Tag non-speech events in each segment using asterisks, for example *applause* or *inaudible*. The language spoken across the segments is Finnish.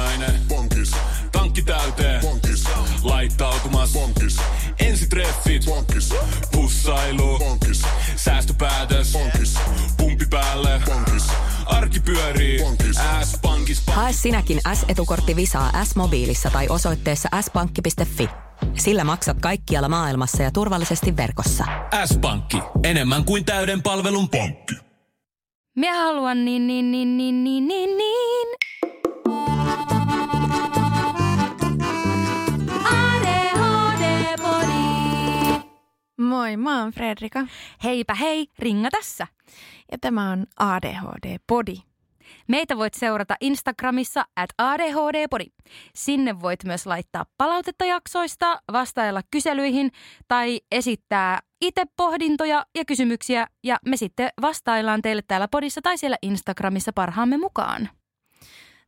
aamiainen. Bonkis. Tankki täyteen. Bonkis. Laittautumas. Bonkis. Ensitreffit. Bonkis. Pussailu. Bonkis. Säästöpäätös. Bonkis. Pumpi päälle. Bonkis. Arki pyörii. Bonkis. S-pankis. Hae sinäkin S-etukortti Visaa S-mobiilissa tai osoitteessa s-pankki.fi. Sillä maksat kaikkialla maailmassa ja turvallisesti verkossa. S-pankki. Enemmän kuin täyden palvelun pankki. Minä haluan niin, niin, niin, niin, niin, niin, niin. Moi, mä oon Fredrika Heipä hei, Ringa tässä. ja tämä on ADHD Body. Meitä voit seurata Instagramissa at ADHDpodi. Sinne voit myös laittaa palautetta jaksoista, vastailla kyselyihin tai esittää itse pohdintoja ja kysymyksiä ja me sitten vastaillaan teille täällä podissa tai siellä Instagramissa parhaamme mukaan.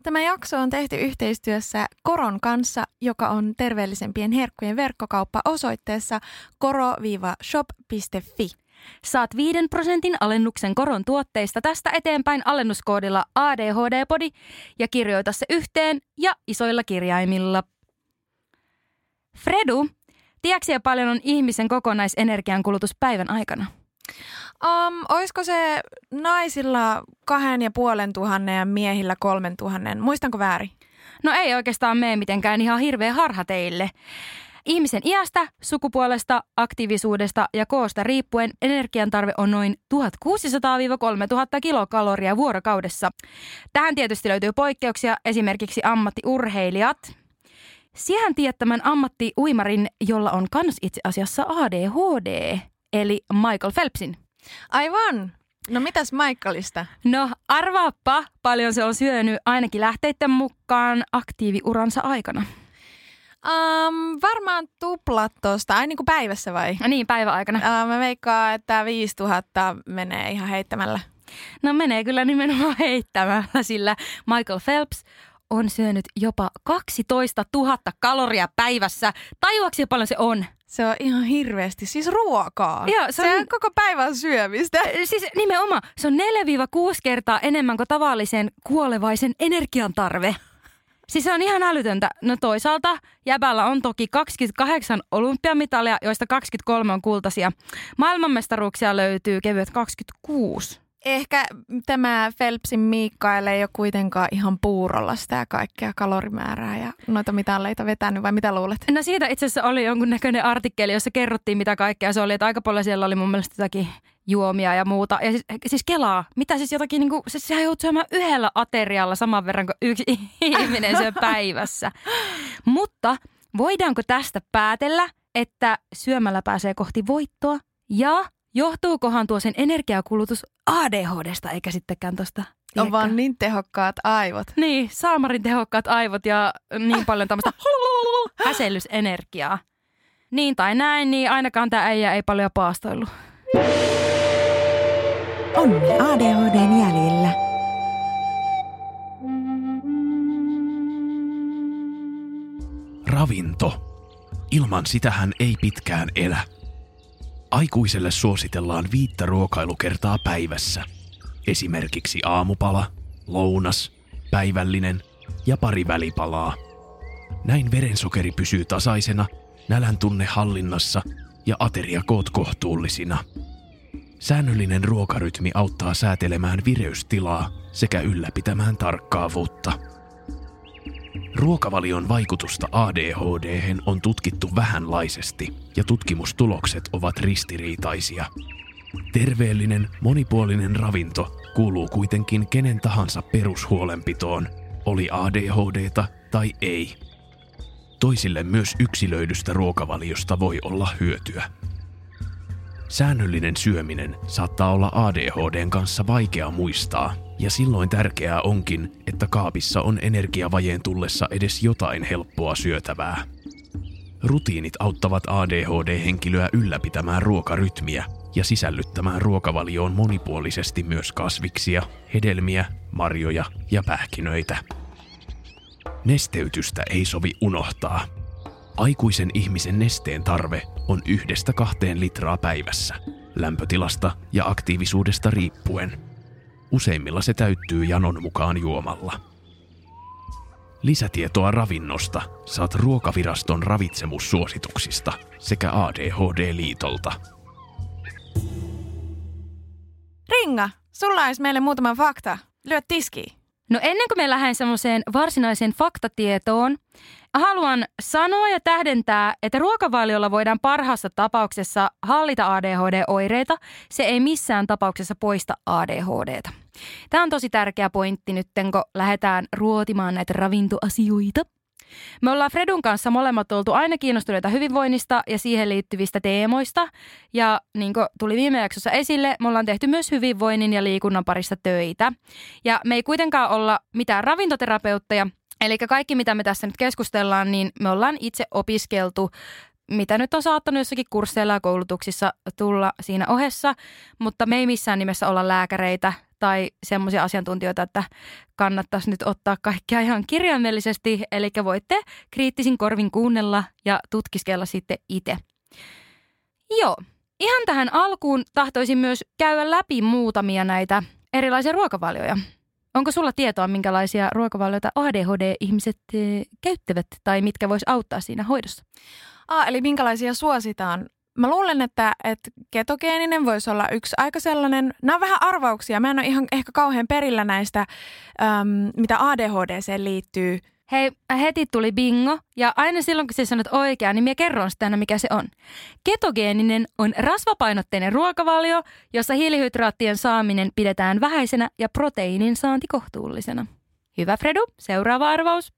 Tämä jakso on tehty yhteistyössä Koron kanssa, joka on terveellisempien herkkujen verkkokauppa osoitteessa koro-shop.fi. Saat 5 prosentin alennuksen koron tuotteista tästä eteenpäin alennuskoodilla ADHDpodi ja kirjoita se yhteen ja isoilla kirjaimilla. Fredu, tiedätkö paljon on ihmisen kokonaisenergian kulutus päivän aikana? Um, olisiko se naisilla kahden ja puolen tuhannen ja miehillä kolmen tuhannen? Muistanko väärin? No ei oikeastaan mene mitenkään ihan hirveä harha teille. Ihmisen iästä, sukupuolesta, aktiivisuudesta ja koosta riippuen energiantarve on noin 1600-3000 kilokaloria vuorokaudessa. Tähän tietysti löytyy poikkeuksia, esimerkiksi ammattiurheilijat. Siehän tiedät tämän ammattiuimarin, jolla on kans itse asiassa ADHD, eli Michael Phelpsin. Aivan. No mitäs Michaelista? No arvaappa, paljon se on syönyt ainakin lähteiden mukaan aktiiviuransa aikana. Um, varmaan tuplat tosta. Ai niin kuin päivässä vai? No niin, päiväaikana. Uh, mä veikkaan, että 5000 menee ihan heittämällä. No menee kyllä nimenomaan heittämällä, sillä Michael Phelps on syönyt jopa 12 000 kaloria päivässä. Tajuaksi paljon se on? Se on ihan hirveästi. Siis ruokaa. Joo, se se, on- koko päivän syömistä. Siis nimenomaan, se on 4-6 kertaa enemmän kuin tavallisen kuolevaisen energian tarve. Siis se on ihan älytöntä. No toisaalta jäbällä on toki 28 olympiamitalia, joista 23 on kultaisia. Maailmanmestaruuksia löytyy kevyet 26. Ehkä tämä Phelpsin Mikael ei ole kuitenkaan ihan puurolla sitä kaikkea kalorimäärää ja noita mitalleita vetänyt, vai mitä luulet? No siitä itse asiassa oli jonkunnäköinen artikkeli, jossa kerrottiin mitä kaikkea se oli. Että aika paljon siellä oli mun mielestä jotakin juomia ja muuta. Ja siis, siis kelaa, mitä siis jotakin, niin kuin, siis sehän joutui syömään yhdellä aterialla saman verran kuin yksi *laughs* ihminen syö päivässä. Mutta voidaanko tästä päätellä, että syömällä pääsee kohti voittoa? Ja johtuukohan tuo sen energiakulutus ADHDsta eikä sittenkään tuosta On vaan niin tehokkaat aivot. niin, saamarin tehokkaat aivot ja niin paljon tämmöistä *laughs* häsellysenergiaa. Niin tai näin, niin ainakaan tämä äijä ei paljon paastoillut. Onni ADHDn jäljillä. Ravinto. Ilman sitä hän ei pitkään elä. Aikuiselle suositellaan viittä ruokailukertaa päivässä. Esimerkiksi aamupala, lounas, päivällinen ja pari välipalaa. Näin verensokeri pysyy tasaisena, nälän tunne hallinnassa ja ateriakoot kohtuullisina. Säännöllinen ruokarytmi auttaa säätelemään vireystilaa sekä ylläpitämään tarkkaavuutta. Ruokavalion vaikutusta ADHD on tutkittu vähänlaisesti ja tutkimustulokset ovat ristiriitaisia. Terveellinen, monipuolinen ravinto kuuluu kuitenkin kenen tahansa perushuolenpitoon, oli ADHDta tai ei. Toisille myös yksilöidystä ruokavaliosta voi olla hyötyä. Säännöllinen syöminen saattaa olla ADHDn kanssa vaikea muistaa, ja silloin tärkeää onkin, että kaapissa on energiavajeen tullessa edes jotain helppoa syötävää. Rutiinit auttavat ADHD-henkilöä ylläpitämään ruokarytmiä ja sisällyttämään ruokavalioon monipuolisesti myös kasviksia, hedelmiä, marjoja ja pähkinöitä. Nesteytystä ei sovi unohtaa. Aikuisen ihmisen nesteen tarve on yhdestä kahteen litraa päivässä, lämpötilasta ja aktiivisuudesta riippuen. Useimmilla se täyttyy janon mukaan juomalla. Lisätietoa ravinnosta saat Ruokaviraston ravitsemussuosituksista sekä ADHD-liitolta. Ringa, sulla olisi meille muutama fakta. Lyö tiskiin. No ennen kuin me lähden semmoiseen varsinaiseen faktatietoon, haluan sanoa ja tähdentää, että ruokavaliolla voidaan parhaassa tapauksessa hallita ADHD-oireita. Se ei missään tapauksessa poista ADHDta. Tämä on tosi tärkeä pointti nyt, kun lähdetään ruotimaan näitä ravintoasioita. Me ollaan Fredun kanssa molemmat oltu aina kiinnostuneita hyvinvoinnista ja siihen liittyvistä teemoista. Ja niin kuin tuli viime jaksossa esille, me ollaan tehty myös hyvinvoinnin ja liikunnan parissa töitä. Ja me ei kuitenkaan olla mitään ravintoterapeutteja, Eli kaikki, mitä me tässä nyt keskustellaan, niin me ollaan itse opiskeltu mitä nyt on saattanut jossakin kursseilla ja koulutuksissa tulla siinä ohessa, mutta me ei missään nimessä olla lääkäreitä tai semmoisia asiantuntijoita, että kannattaisi nyt ottaa kaikkea ihan kirjaimellisesti, eli voitte kriittisin korvin kuunnella ja tutkiskella sitten itse. Joo, ihan tähän alkuun tahtoisin myös käydä läpi muutamia näitä erilaisia ruokavalioja. Onko sulla tietoa, minkälaisia ruokavalioita ADHD-ihmiset eh, käyttävät tai mitkä vois auttaa siinä hoidossa? Ah, eli minkälaisia suositaan? Mä luulen, että, että ketogeeninen voisi olla yksi aika sellainen, nämä on vähän arvauksia, mä en ole ihan ehkä kauhean perillä näistä, äm, mitä ADHD liittyy. Hei, heti tuli bingo, ja aina silloin kun sä sanot oikein, niin mä kerron sitä aina, mikä se on. Ketogeeninen on rasvapainotteinen ruokavalio, jossa hiilihydraattien saaminen pidetään vähäisenä ja proteiinin saanti kohtuullisena. Hyvä Fredu, seuraava arvaus.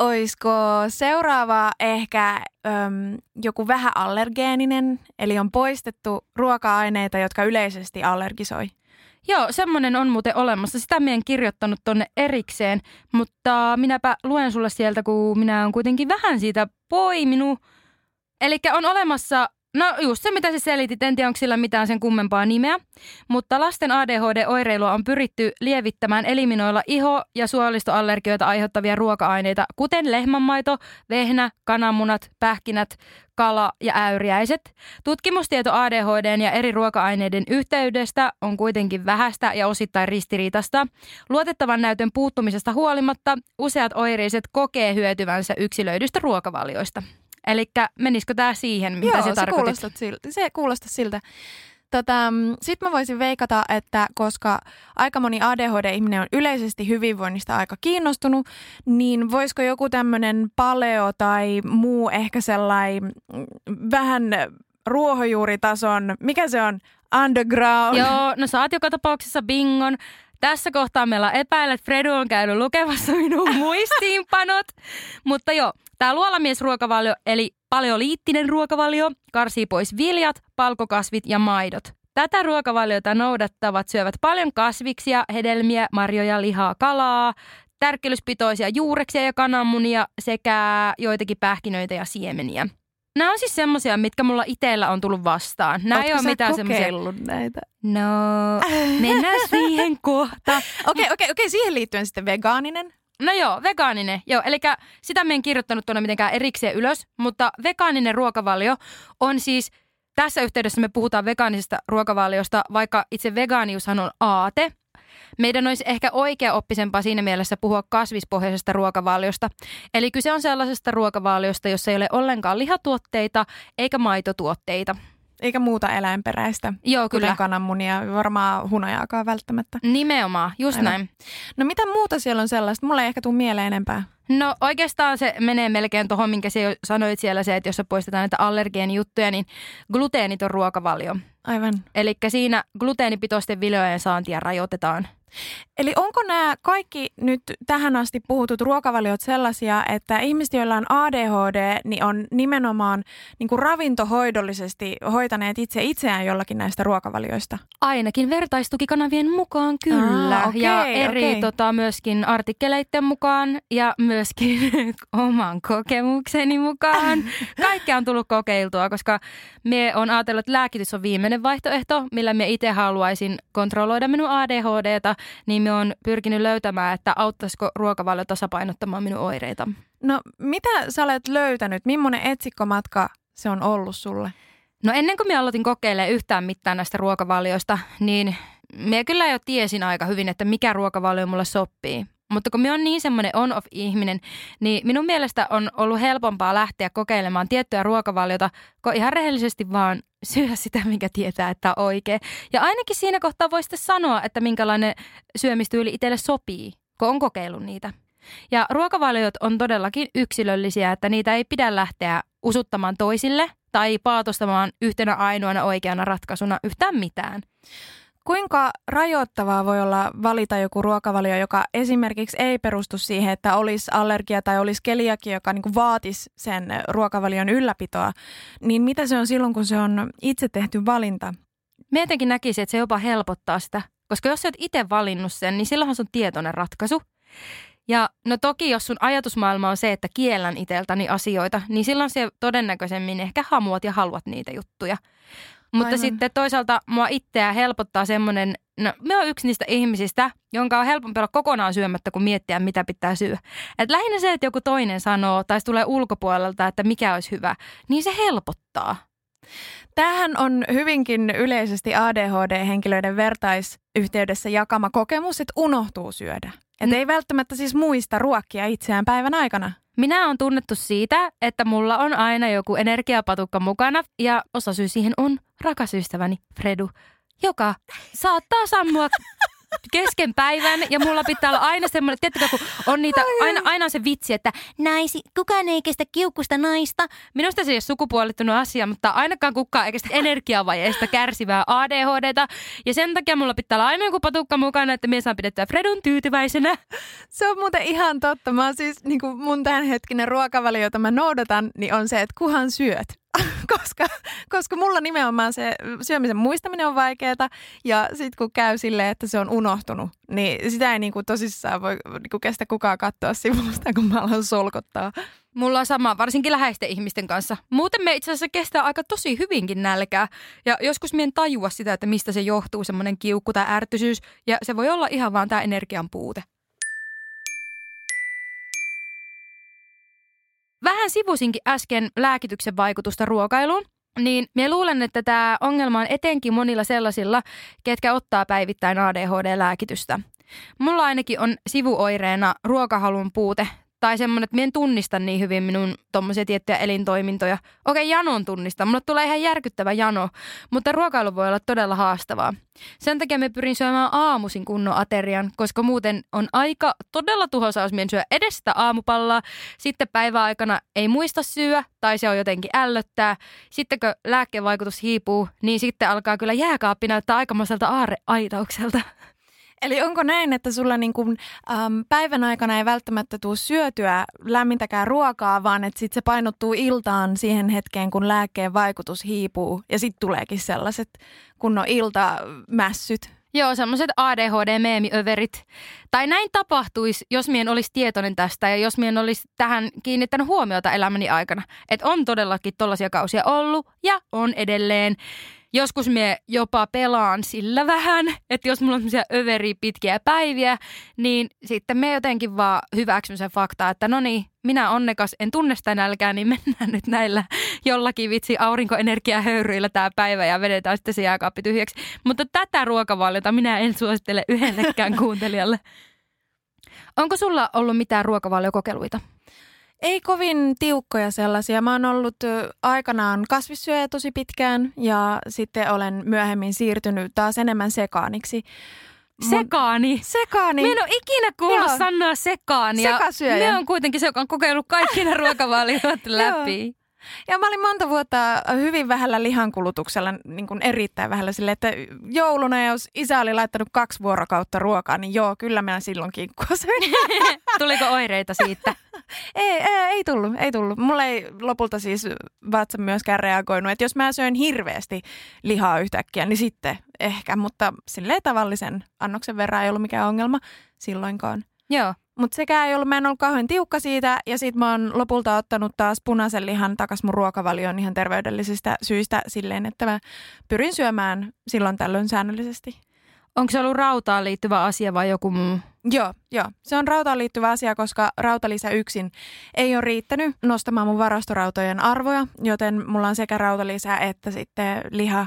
Oisko seuraava ehkä äm, joku vähän allergeeninen, eli on poistettu ruoka-aineita, jotka yleisesti allergisoi? Joo, semmoinen on muuten olemassa. Sitä minä en kirjoittanut tonne erikseen, mutta minäpä luen sulle sieltä, kun minä olen kuitenkin vähän siitä poiminut. Eli on olemassa No just se, mitä sä selitit, en tiedä onko sillä mitään sen kummempaa nimeä, mutta lasten ADHD-oireilua on pyritty lievittämään eliminoilla iho- ja suolistoallergioita aiheuttavia ruoka-aineita, kuten lehmänmaito, vehnä, kananmunat, pähkinät, kala ja äyriäiset. Tutkimustieto ADHD ja eri ruoka-aineiden yhteydestä on kuitenkin vähäistä ja osittain ristiriitasta. Luotettavan näytön puuttumisesta huolimatta useat oireiset kokee hyötyvänsä yksilöidystä ruokavalioista. Eli menisikö tämä siihen, mitä Joo, se, se tarkoitit? siltä. Se kuulostaa siltä. Tota, Sitten mä voisin veikata, että koska aika moni ADHD-ihminen on yleisesti hyvinvoinnista aika kiinnostunut, niin voisiko joku tämmöinen paleo tai muu ehkä sellainen mm, vähän ruohonjuuritason, mikä se on, underground? Joo, no saat joka tapauksessa bingon. Tässä kohtaa meillä epäilet, Fredu on käynyt lukemassa minun *laughs* muistiinpanot. Mutta joo, tämä luolamiesruokavalio eli paleoliittinen ruokavalio karsii pois viljat, palkokasvit ja maidot. Tätä ruokavaliota noudattavat syövät paljon kasviksia, hedelmiä, marjoja, lihaa, kalaa, tärkkelyspitoisia juureksia ja kananmunia sekä joitakin pähkinöitä ja siemeniä. Nämä on siis semmoisia, mitkä mulla itsellä on tullut vastaan. Nämä Ootko ei ole mitään semmoisia. näitä? No, mennään *laughs* siihen kohta. Okei, okei, okei. Siihen liittyen sitten vegaaninen. No joo, vegaaninen. Joo, eli sitä me en kirjoittanut tuonne mitenkään erikseen ylös, mutta vegaaninen ruokavalio on siis, tässä yhteydessä me puhutaan vegaanisesta ruokavaliosta, vaikka itse vegaaniushan on aate. Meidän olisi ehkä oikea oppisempaa siinä mielessä puhua kasvispohjaisesta ruokavaliosta. Eli kyse on sellaisesta ruokavaliosta, jossa ei ole ollenkaan lihatuotteita eikä maitotuotteita. Eikä muuta eläinperäistä. Joo, Kuten kyllä. kananmunia, varmaan hunajaakaan välttämättä. Nimenomaan, just Aivan. näin. No mitä muuta siellä on sellaista? Mulla ei ehkä tule mieleen enempää. No oikeastaan se menee melkein tuohon, minkä sä sanoit siellä se, että jos poistetaan näitä allergeenijuttuja, niin gluteeniton ruokavalio. Aivan. Eli siinä gluteenipitoisten viljojen saantia rajoitetaan. Eli onko nämä kaikki nyt tähän asti puhutut ruokavaliot sellaisia, että ihmiset, joilla on ADHD, niin on nimenomaan niin kuin ravintohoidollisesti hoitaneet itse itseään jollakin näistä ruokavalioista? Ainakin vertaistukikanavien mukaan kyllä. Ah, okei, ja eri okei. tota, myöskin artikkeleiden mukaan ja myöskin *laughs* oman kokemukseni mukaan. *laughs* Kaikkea on tullut kokeiltua, koska me on ajatellut, että lääkitys on viimeinen vaihtoehto, millä me itse haluaisin kontrolloida minun ADHDta, niin me on pyrkinyt löytämään, että auttaisiko ruokavalio tasapainottamaan minun oireita. No mitä sä olet löytänyt? Millainen etsikkomatka se on ollut sulle? No ennen kuin minä aloitin kokeilemaan yhtään mitään näistä ruokavalioista, niin minä kyllä jo tiesin aika hyvin, että mikä ruokavalio mulle sopii. Mutta kun minä on niin semmoinen on-off-ihminen, niin minun mielestä on ollut helpompaa lähteä kokeilemaan tiettyä ruokavaliota, kun ihan rehellisesti vaan syö sitä, minkä tietää, että on oikein. Ja ainakin siinä kohtaa voi sitten sanoa, että minkälainen syömistyyli itselle sopii, kun on kokeillut niitä. Ja ruokavaliot on todellakin yksilöllisiä, että niitä ei pidä lähteä usuttamaan toisille tai paatostamaan yhtenä ainoana oikeana ratkaisuna yhtään mitään. Kuinka rajoittavaa voi olla valita joku ruokavalio, joka esimerkiksi ei perustu siihen, että olisi allergia tai olisi keliakia, joka niin vaatisi sen ruokavalion ylläpitoa, niin mitä se on silloin, kun se on itse tehty valinta? Mietinkin näkisin, että se jopa helpottaa sitä, koska jos sä oot itse valinnut sen, niin silloinhan se on tietoinen ratkaisu. Ja no toki, jos sun ajatusmaailma on se, että kiellän iteltäni asioita, niin silloin se todennäköisemmin ehkä hamuat ja haluat niitä juttuja. Mutta Aivan. sitten toisaalta mua itseä helpottaa semmoinen, no me on yksi niistä ihmisistä, jonka on helpompi olla kokonaan syömättä kuin miettiä, mitä pitää syödä. Et lähinnä se, että joku toinen sanoo tai tulee ulkopuolelta, että mikä olisi hyvä, niin se helpottaa. Tämähän on hyvinkin yleisesti ADHD-henkilöiden vertaisyhteydessä jakama kokemus, että unohtuu syödä. Että mm. ei välttämättä siis muista ruokkia itseään päivän aikana. Minä on tunnettu siitä, että mulla on aina joku energiapatukka mukana ja osa syy siihen on rakas ystäväni Fredu, joka saattaa sammua kesken päivän ja mulla pitää olla aina semmoinen, tiettäkö kun on niitä, aina, aina on se vitsi, että naisi, kukaan ei kestä kiukkusta naista. Minusta se ei ole sukupuolittunut asia, mutta ainakaan kukaan ei kestä energiavajeesta kärsivää ADHDta. Ja sen takia mulla pitää olla aina joku patukka mukana, että mies saan pidettyä Fredun tyytyväisenä. Se on muuten ihan totta. Mä siis, niin kuin mun tämänhetkinen ruokavalio, jota mä noudatan, niin on se, että kuhan syöt. *laughs* koska, koska mulla nimenomaan se syömisen muistaminen on vaikeaa ja sitten kun käy silleen, että se on unohtunut, niin sitä ei niinku tosissaan voi niinku kestä kukaan katsoa sivusta, kun mä alan solkottaa. Mulla on sama, varsinkin läheisten ihmisten kanssa. Muuten me itse asiassa kestää aika tosi hyvinkin nälkää. Ja joskus mien tajua sitä, että mistä se johtuu, semmoinen kiukku tai ärtyisyys. Ja se voi olla ihan vaan tämä energian puute. Vähän sivusinkin äsken lääkityksen vaikutusta ruokailuun. Niin minä luulen, että tämä ongelma on etenkin monilla sellaisilla, ketkä ottaa päivittäin ADHD-lääkitystä. Mulla ainakin on sivuoireena ruokahalun puute tai semmoinen, että en tunnista niin hyvin minun tuommoisia tiettyjä elintoimintoja. Okei, janon tunnista. Mulle tulee ihan järkyttävä jano, mutta ruokailu voi olla todella haastavaa. Sen takia me pyrin syömään aamusin kunnon aterian, koska muuten on aika todella tuhoisa, jos syö edes sitä aamupallaa. Sitten päiväaikana ei muista syöä tai se on jotenkin ällöttää. Sitten kun lääkkeen vaikutus hiipuu, niin sitten alkaa kyllä jääkaappi näyttää aikamoiselta aarreaitaukselta. Eli onko näin, että sulla niin kuin, äm, päivän aikana ei välttämättä tule syötyä lämmintäkään ruokaa, vaan että sitten se painottuu iltaan siihen hetkeen, kun lääkkeen vaikutus hiipuu ja sitten tuleekin sellaiset kunnon iltamässyt? Joo, semmoiset ADHD-meemiöverit. Tai näin tapahtuisi, jos mien olisi tietoinen tästä ja jos mien olisi tähän kiinnittänyt huomiota elämäni aikana. Että on todellakin tollaisia kausia ollut ja on edelleen joskus me jopa pelaan sillä vähän, että jos mulla on semmoisia överi pitkiä päiviä, niin sitten me jotenkin vaan hyväksyn sen faktaa, että no niin, minä onnekas en tunne sitä nälkää, niin mennään nyt näillä jollakin vitsi aurinkoenergiahöyryillä tämä päivä ja vedetään sitten se jääkaappi tyhjäksi. Mutta tätä ruokavaliota minä en suosittele yhdellekään *laughs* kuuntelijalle. Onko sulla ollut mitään ruokavaliokokeiluita? Ei kovin tiukkoja sellaisia. Mä oon ollut aikanaan kasvissyöjä tosi pitkään ja sitten olen myöhemmin siirtynyt taas enemmän sekaaniksi. Sekaani? Sekaani. Mä en ole ikinä kuullut Joo. sanoa sekaani. Sekasyöjä. Me on kuitenkin se, joka on kokeillut kaikki ne *laughs* ruokavaliot läpi. Ja mä olin monta vuotta hyvin vähällä lihankulutuksella, niin kuin erittäin vähällä sille, että jouluna, jos isä oli laittanut kaksi vuorokautta ruokaa, niin joo, kyllä mä silloin kinkkua *laughs* Tuliko oireita siitä? *laughs* ei, ei, ei tullut, ei tullut. Mulla ei lopulta siis vatsa myöskään reagoinut, että jos mä söin hirveästi lihaa yhtäkkiä, niin sitten ehkä, mutta silleen tavallisen annoksen verran ei ollut mikään ongelma silloinkaan. Joo. Mutta sekään ei ollut, mä en ollut kauhean tiukka siitä ja sit mä oon lopulta ottanut taas punaisen lihan takas mun ruokavalioon ihan terveydellisistä syistä silleen, että mä pyrin syömään silloin tällöin säännöllisesti. Onko se ollut rautaan liittyvä asia vai joku muu? Joo, joo. Se on rautaan liittyvä asia, koska rautalisä yksin ei ole riittänyt nostamaan mun varastorautojen arvoja, joten mulla on sekä rautalisä että sitten liha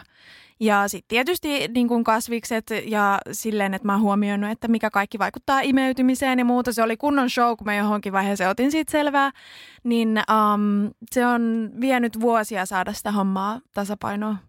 Ja sitten tietysti niin kuin kasvikset ja silleen, että mä oon huomioinut, että mikä kaikki vaikuttaa imeytymiseen ja muuta. Se oli kunnon show, kun mä johonkin vaiheeseen otin siitä selvää. Niin um, se on vienyt vuosia saada sitä hommaa tasapainoa.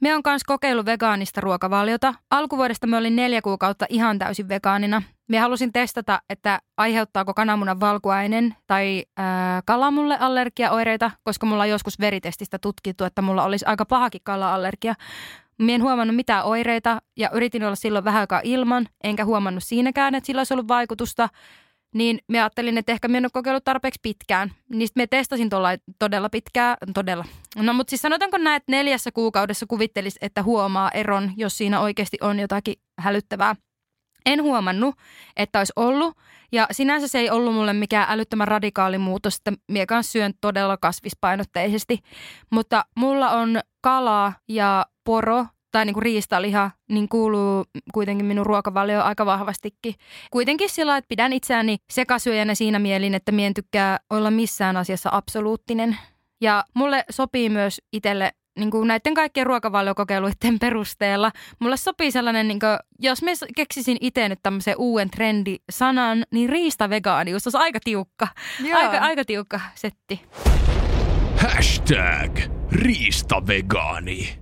Me on myös kokeillut vegaanista ruokavaliota. Alkuvuodesta me olin neljä kuukautta ihan täysin vegaanina. Me halusin testata, että aiheuttaako kananmunan valkuainen tai ää, kala mulle allergiaoireita, koska mulla on joskus veritestistä tutkittu, että mulla olisi aika pahakin kala-allergia. Mie en huomannut mitään oireita ja yritin olla silloin vähän aikaa ilman, enkä huomannut siinäkään, että sillä olisi ollut vaikutusta niin me ajattelin, että ehkä minä en ole kokeillut tarpeeksi pitkään. Niistä me testasin tolla, todella pitkään, todella. No mutta siis sanotaanko näin, että neljässä kuukaudessa kuvittelisi, että huomaa eron, jos siinä oikeasti on jotakin hälyttävää. En huomannut, että olisi ollut. Ja sinänsä se ei ollut mulle mikään älyttömän radikaali muutos, että minä kanssa syön todella kasvispainotteisesti. Mutta mulla on kala ja poro tai niin kuin riistaliha, niin kuuluu kuitenkin minun ruokavalioon aika vahvastikin. Kuitenkin sillä että pidän itseäni sekasyöjänä siinä mielin, että mien tykkää olla missään asiassa absoluuttinen. Ja mulle sopii myös itselle niin kuin näiden kaikkien ruokavaliokokeiluiden perusteella. Mulle sopii sellainen, niin kuin, jos mä keksisin itse nyt tämmöisen uuden trendisanan, niin riistavegaanius olisi aika tiukka. Aika, aika tiukka setti. Hashtag riistavegaani.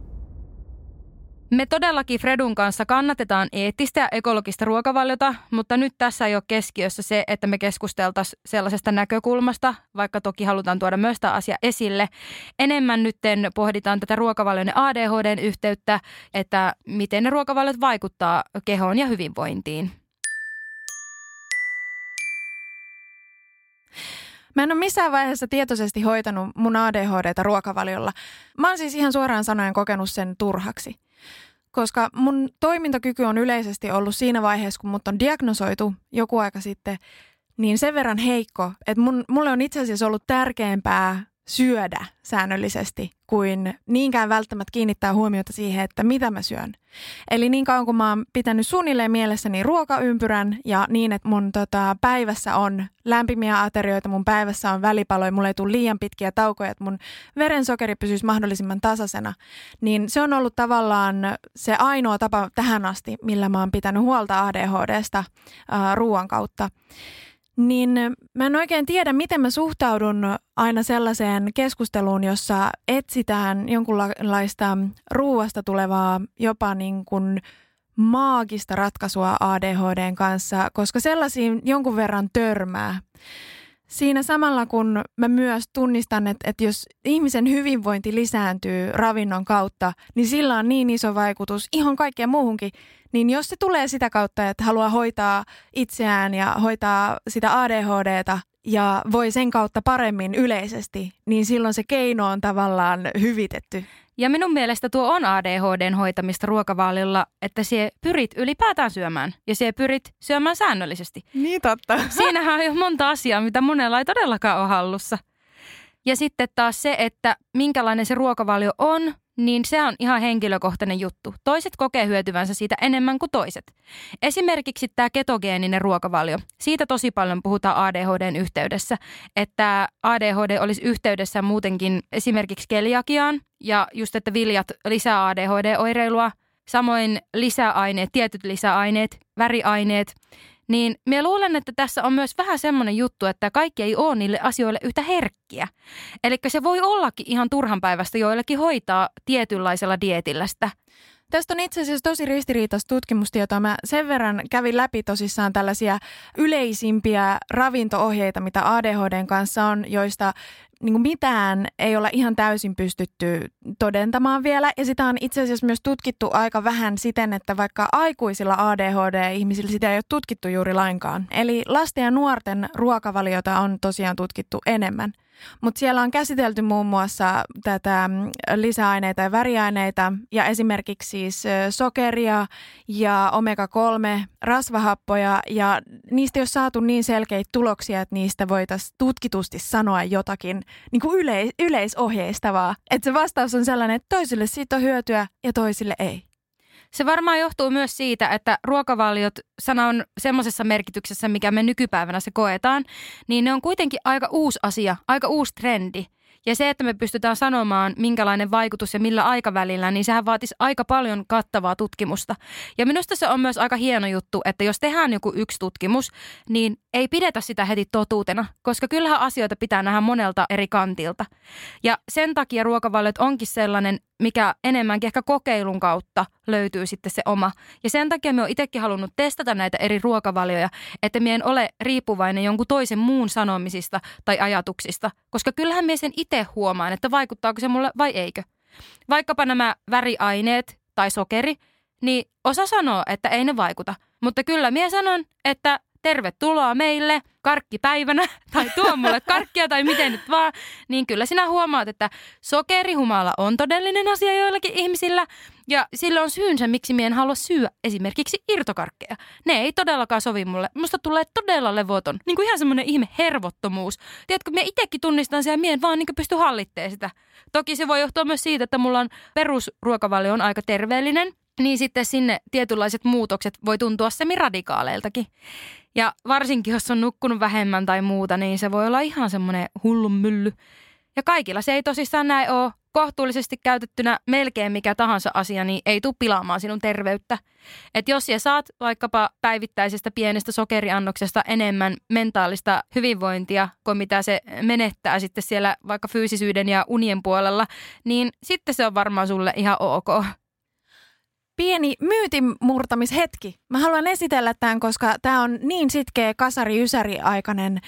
Me todellakin Fredun kanssa kannatetaan eettistä ja ekologista ruokavaliota, mutta nyt tässä ei ole keskiössä se, että me keskusteltaisiin sellaisesta näkökulmasta, vaikka toki halutaan tuoda myös tämä asia esille. Enemmän nyt pohditaan tätä ruokavalion ADHDn yhteyttä, että miten ne ruokavaliot vaikuttaa kehoon ja hyvinvointiin. Mä en ole missään vaiheessa tietoisesti hoitanut mun ADHDta ruokavaliolla. Mä oon siis ihan suoraan sanoen kokenut sen turhaksi koska mun toimintakyky on yleisesti ollut siinä vaiheessa, kun mut on diagnosoitu joku aika sitten, niin sen verran heikko, että mun, mulle on itse asiassa ollut tärkeämpää syödä säännöllisesti kuin niinkään välttämättä kiinnittää huomiota siihen, että mitä mä syön. Eli niin kauan kun mä oon pitänyt suunnilleen mielessäni ruokaympyrän ja niin, että mun tota, päivässä on lämpimiä aterioita, mun päivässä on välipaloja, mulla ei tule liian pitkiä taukoja, että mun verensokeri pysyisi mahdollisimman tasaisena, niin se on ollut tavallaan se ainoa tapa tähän asti, millä mä oon pitänyt huolta ADHDsta ää, ruoan kautta. Niin mä en oikein tiedä, miten mä suhtaudun aina sellaiseen keskusteluun, jossa etsitään jonkunlaista ruuasta tulevaa jopa niin kuin maagista ratkaisua ADHDn kanssa, koska sellaisiin jonkun verran törmää. Siinä samalla kun mä myös tunnistan, että, että jos ihmisen hyvinvointi lisääntyy ravinnon kautta, niin sillä on niin iso vaikutus ihan kaikkeen muuhunkin. Niin jos se tulee sitä kautta, että haluaa hoitaa itseään ja hoitaa sitä ADHDta ja voi sen kautta paremmin yleisesti, niin silloin se keino on tavallaan hyvitetty. Ja minun mielestä tuo on ADHDn hoitamista ruokavaalilla, että sie pyrit ylipäätään syömään ja sie pyrit syömään säännöllisesti. Niin totta. *laughs* Siinähän on jo monta asiaa, mitä monella ei todellakaan ole hallussa. Ja sitten taas se, että minkälainen se ruokavalio on, niin se on ihan henkilökohtainen juttu. Toiset kokee hyötyvänsä siitä enemmän kuin toiset. Esimerkiksi tämä ketogeeninen ruokavalio. Siitä tosi paljon puhutaan ADHDn yhteydessä, että ADHD olisi yhteydessä muutenkin esimerkiksi keliakiaan ja just, että viljat lisää ADHD-oireilua, samoin lisäaineet, tietyt lisäaineet, väriaineet, niin minä luulen, että tässä on myös vähän semmoinen juttu, että kaikki ei ole niille asioille yhtä herkkiä. Eli se voi ollakin ihan turhan päivästä joillekin hoitaa tietynlaisella dietillä sitä. Tästä on itse asiassa tosi ristiriitaista tutkimustietoa. Mä sen verran kävin läpi tosissaan tällaisia yleisimpiä ravinto-ohjeita, mitä ADHDn kanssa on, joista niin kuin mitään ei olla ihan täysin pystytty todentamaan vielä. Ja sitä on itse asiassa myös tutkittu aika vähän siten, että vaikka aikuisilla ADHD-ihmisillä sitä ei ole tutkittu juuri lainkaan. Eli lasten ja nuorten ruokavaliota on tosiaan tutkittu enemmän. Mutta siellä on käsitelty muun muassa tätä mm, lisäaineita ja väriaineita ja esimerkiksi siis sokeria ja omega-3 rasvahappoja ja niistä ei ole saatu niin selkeitä tuloksia, että niistä voitaisiin tutkitusti sanoa jotakin niin kuin yleis- yleisohjeistavaa. Että se vastaus on sellainen, että toisille siitä on hyötyä ja toisille ei. Se varmaan johtuu myös siitä, että ruokavaliot, sana on semmoisessa merkityksessä, mikä me nykypäivänä se koetaan, niin ne on kuitenkin aika uusi asia, aika uusi trendi. Ja se, että me pystytään sanomaan, minkälainen vaikutus ja millä aikavälillä, niin sehän vaatisi aika paljon kattavaa tutkimusta. Ja minusta se on myös aika hieno juttu, että jos tehdään joku yksi tutkimus, niin ei pidetä sitä heti totuutena, koska kyllähän asioita pitää nähdä monelta eri kantilta. Ja sen takia ruokavaliot onkin sellainen, mikä enemmänkin ehkä kokeilun kautta löytyy sitten se oma. Ja sen takia me on itsekin halunnut testata näitä eri ruokavalioja, että me en ole riippuvainen jonkun toisen muun sanomisista tai ajatuksista, koska kyllähän me sen itse huomaan, että vaikuttaako se mulle vai eikö. Vaikkapa nämä väriaineet tai sokeri, niin osa sanoo, että ei ne vaikuta. Mutta kyllä minä sanon, että tervetuloa meille karkkipäivänä *laughs* tai tuo mulle karkkia tai miten nyt vaan, niin kyllä sinä huomaat, että sokerihumala on todellinen asia joillakin ihmisillä ja sillä on syynsä, miksi mien halua syödä esimerkiksi irtokarkkeja. Ne ei todellakaan sovi mulle. Musta tulee todella levoton. Niin kuin ihan semmoinen ihme hervottomuus. Tiedätkö, minä itsekin tunnistan sen ja mien vaan niin pysty hallittemaan sitä. Toki se voi johtua myös siitä, että mulla on perusruokavalio on aika terveellinen niin sitten sinne tietynlaiset muutokset voi tuntua semiradikaaleiltakin. Ja varsinkin, jos on nukkunut vähemmän tai muuta, niin se voi olla ihan semmoinen hullun mylly. Ja kaikilla se ei tosissaan näin ole. Kohtuullisesti käytettynä melkein mikä tahansa asia, niin ei tule pilaamaan sinun terveyttä. Et jos sä saat vaikkapa päivittäisestä pienestä sokeriannoksesta enemmän mentaalista hyvinvointia kuin mitä se menettää sitten siellä vaikka fyysisyyden ja unien puolella, niin sitten se on varmaan sulle ihan ok pieni myytin murtamishetki. Mä haluan esitellä tämän, koska tämä on niin sitkeä kasari-ysäri-aikainen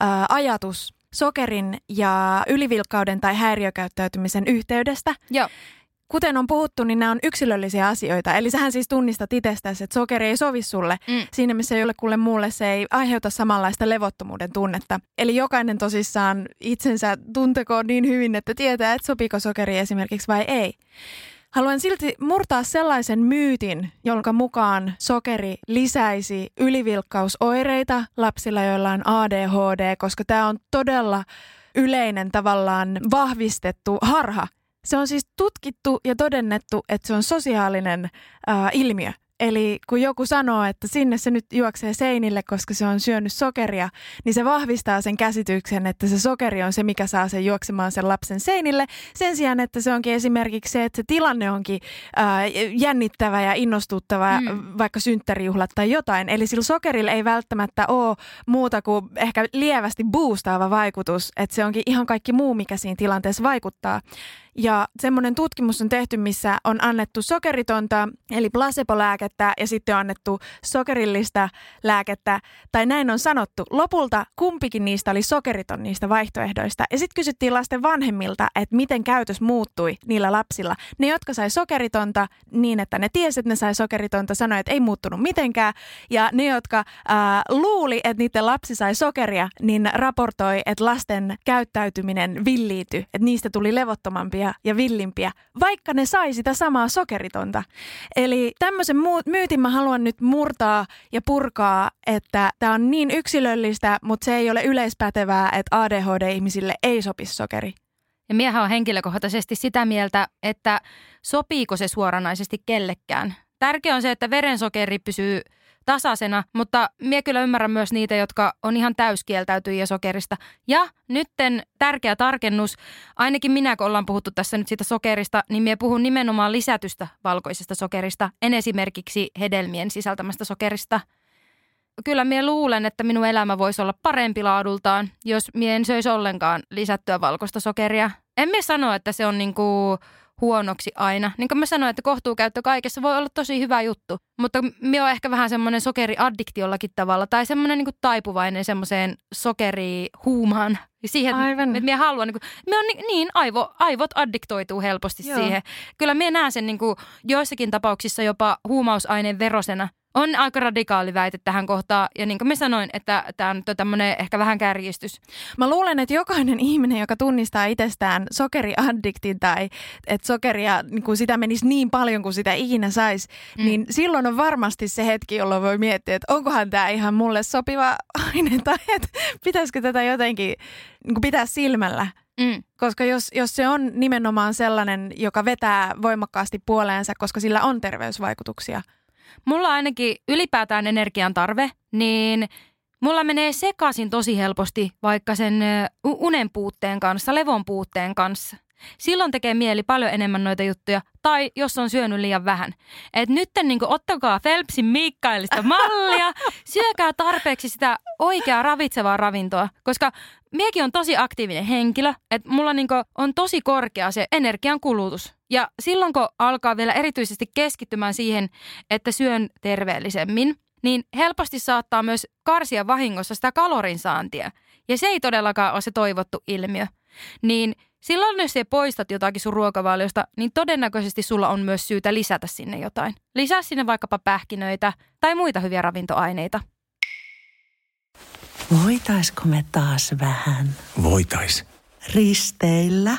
ää, ajatus sokerin ja ylivilkkauden tai häiriökäyttäytymisen yhteydestä. Joo. Kuten on puhuttu, niin nämä on yksilöllisiä asioita. Eli sähän siis tunnistat itsestäsi, että sokeri ei sovi sulle. Mm. Siinä, missä jollekulle muulle se ei aiheuta samanlaista levottomuuden tunnetta. Eli jokainen tosissaan itsensä tuntekoon niin hyvin, että tietää, että sopiiko sokeri esimerkiksi vai ei. Haluan silti murtaa sellaisen myytin, jonka mukaan sokeri lisäisi ylivilkkausoireita lapsilla, joilla on ADHD, koska tämä on todella yleinen tavallaan vahvistettu harha. Se on siis tutkittu ja todennettu, että se on sosiaalinen äh, ilmiö. Eli kun joku sanoo, että sinne se nyt juoksee seinille, koska se on syönyt sokeria, niin se vahvistaa sen käsityksen, että se sokeri on se, mikä saa sen juoksemaan sen lapsen seinille. Sen sijaan, että se onkin esimerkiksi se, että se tilanne onkin ää, jännittävä ja innostuttava, mm. vaikka synttärijuhlat tai jotain. Eli sillä sokerilla ei välttämättä ole muuta kuin ehkä lievästi boostaava vaikutus, että se onkin ihan kaikki muu, mikä siinä tilanteessa vaikuttaa. Ja semmoinen tutkimus on tehty, missä on annettu sokeritonta, eli placebo-lääkettä, ja sitten on annettu sokerillista lääkettä, tai näin on sanottu. Lopulta kumpikin niistä oli sokeriton niistä vaihtoehdoista. Ja sitten kysyttiin lasten vanhemmilta, että miten käytös muuttui niillä lapsilla. Ne, jotka sai sokeritonta niin, että ne tiesi, että ne sai sokeritonta, sanoi, että ei muuttunut mitenkään. Ja ne, jotka ää, luuli, että niiden lapsi sai sokeria, niin raportoi, että lasten käyttäytyminen villiityi, että niistä tuli levottomampia isompia ja villimpiä, vaikka ne sai sitä samaa sokeritonta. Eli tämmöisen myytin mä haluan nyt murtaa ja purkaa, että tämä on niin yksilöllistä, mutta se ei ole yleispätevää, että ADHD-ihmisille ei sopi sokeri. Ja miehän on henkilökohtaisesti sitä mieltä, että sopiiko se suoranaisesti kellekään. Tärkeää on se, että verensokeri pysyy tasaisena, mutta minä kyllä ymmärrän myös niitä, jotka on ihan täyskieltäytyjiä sokerista. Ja nytten tärkeä tarkennus, ainakin minä kun ollaan puhuttu tässä nyt siitä sokerista, niin minä puhun nimenomaan lisätystä valkoisesta sokerista, en esimerkiksi hedelmien sisältämästä sokerista. Kyllä minä luulen, että minun elämä voisi olla parempi laadultaan, jos minä en söisi ollenkaan lisättyä valkoista sokeria. En minä sano, että se on niinku huonoksi aina. Niin kuin mä sanoin, että kohtuukäyttö kaikessa voi olla tosi hyvä juttu. Mutta me on ehkä vähän semmoinen sokeriaddikti jollakin tavalla. Tai semmoinen niin taipuvainen semmoiseen sokerihuumaan. Siihen, Aivan. että minä haluan, niin, kuin, minä on niin, aivo, aivot addiktoituu helposti Joo. siihen. Kyllä minä näen sen niin kuin, joissakin tapauksissa jopa huumausaineen verosena – on aika radikaali väite tähän kohtaan. Ja niin kuin mä sanoin, että tämä on tämmöinen ehkä vähän kärjistys. Mä luulen, että jokainen ihminen, joka tunnistaa itsestään sokeriaddiktin tai että sokeria, niin kuin sitä menisi niin paljon kuin sitä ikinä saisi, mm. niin silloin on varmasti se hetki, jolloin voi miettiä, että onkohan tämä ihan mulle sopiva aine tai että pitäisikö tätä jotenkin niin pitää silmällä. Mm. Koska jos, jos se on nimenomaan sellainen, joka vetää voimakkaasti puoleensa, koska sillä on terveysvaikutuksia – mulla ainakin ylipäätään energian tarve, niin mulla menee sekaisin tosi helposti vaikka sen unen puutteen kanssa, levon puutteen kanssa. Silloin tekee mieli paljon enemmän noita juttuja, tai jos on syönyt liian vähän. Et nyt niin ottakaa Phelpsin Mikkailista mallia, *laughs* syökää tarpeeksi sitä oikeaa ravitsevaa ravintoa, koska miekin on tosi aktiivinen henkilö, että mulla niin on tosi korkea se energian kulutus. Ja silloin kun alkaa vielä erityisesti keskittymään siihen, että syön terveellisemmin, niin helposti saattaa myös karsia vahingossa sitä kalorinsaantia. Ja se ei todellakaan ole se toivottu ilmiö. Niin silloin jos sä poistat jotakin sun ruokavaliosta, niin todennäköisesti sulla on myös syytä lisätä sinne jotain. Lisää sinne vaikkapa pähkinöitä tai muita hyviä ravintoaineita. Voitaisko me taas vähän? Voitais. Risteillä?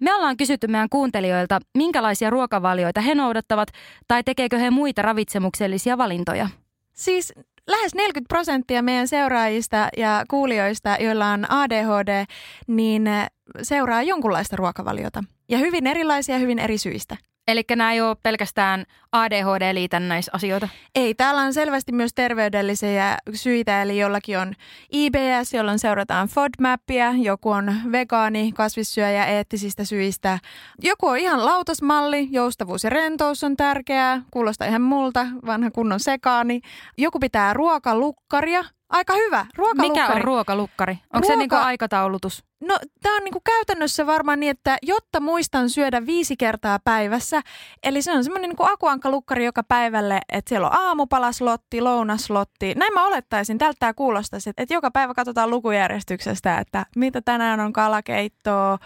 Me ollaan kysytty meidän kuuntelijoilta, minkälaisia ruokavalioita he noudattavat tai tekeekö he muita ravitsemuksellisia valintoja. Siis lähes 40 prosenttia meidän seuraajista ja kuulijoista, joilla on ADHD, niin seuraa jonkunlaista ruokavaliota. Ja hyvin erilaisia, hyvin eri syistä. Eli nämä ei ole pelkästään ADHD-liitännäisasioita? Ei, täällä on selvästi myös terveydellisiä syitä, eli jollakin on IBS, jolloin seurataan FODMAPia, joku on vegaani, kasvissyöjä eettisistä syistä. Joku on ihan lautasmalli, joustavuus ja rentous on tärkeää, kuulostaa ihan multa, vanha kunnon sekaani. Joku pitää ruokalukkaria, Aika hyvä. Ruokalukkari. Mikä on ruokalukkari? Onko Ruoka... se niinku aikataulutus? No tämä on niinku käytännössä varmaan niin, että jotta muistan syödä viisi kertaa päivässä, eli se on semmoinen niinku akuankkalukkari joka päivälle, että siellä on aamupalaslotti, lounaslotti. Näin mä olettaisin, tältä tämä kuulostaisi, että joka päivä katsotaan lukujärjestyksestä, että mitä tänään on kalakeittoa,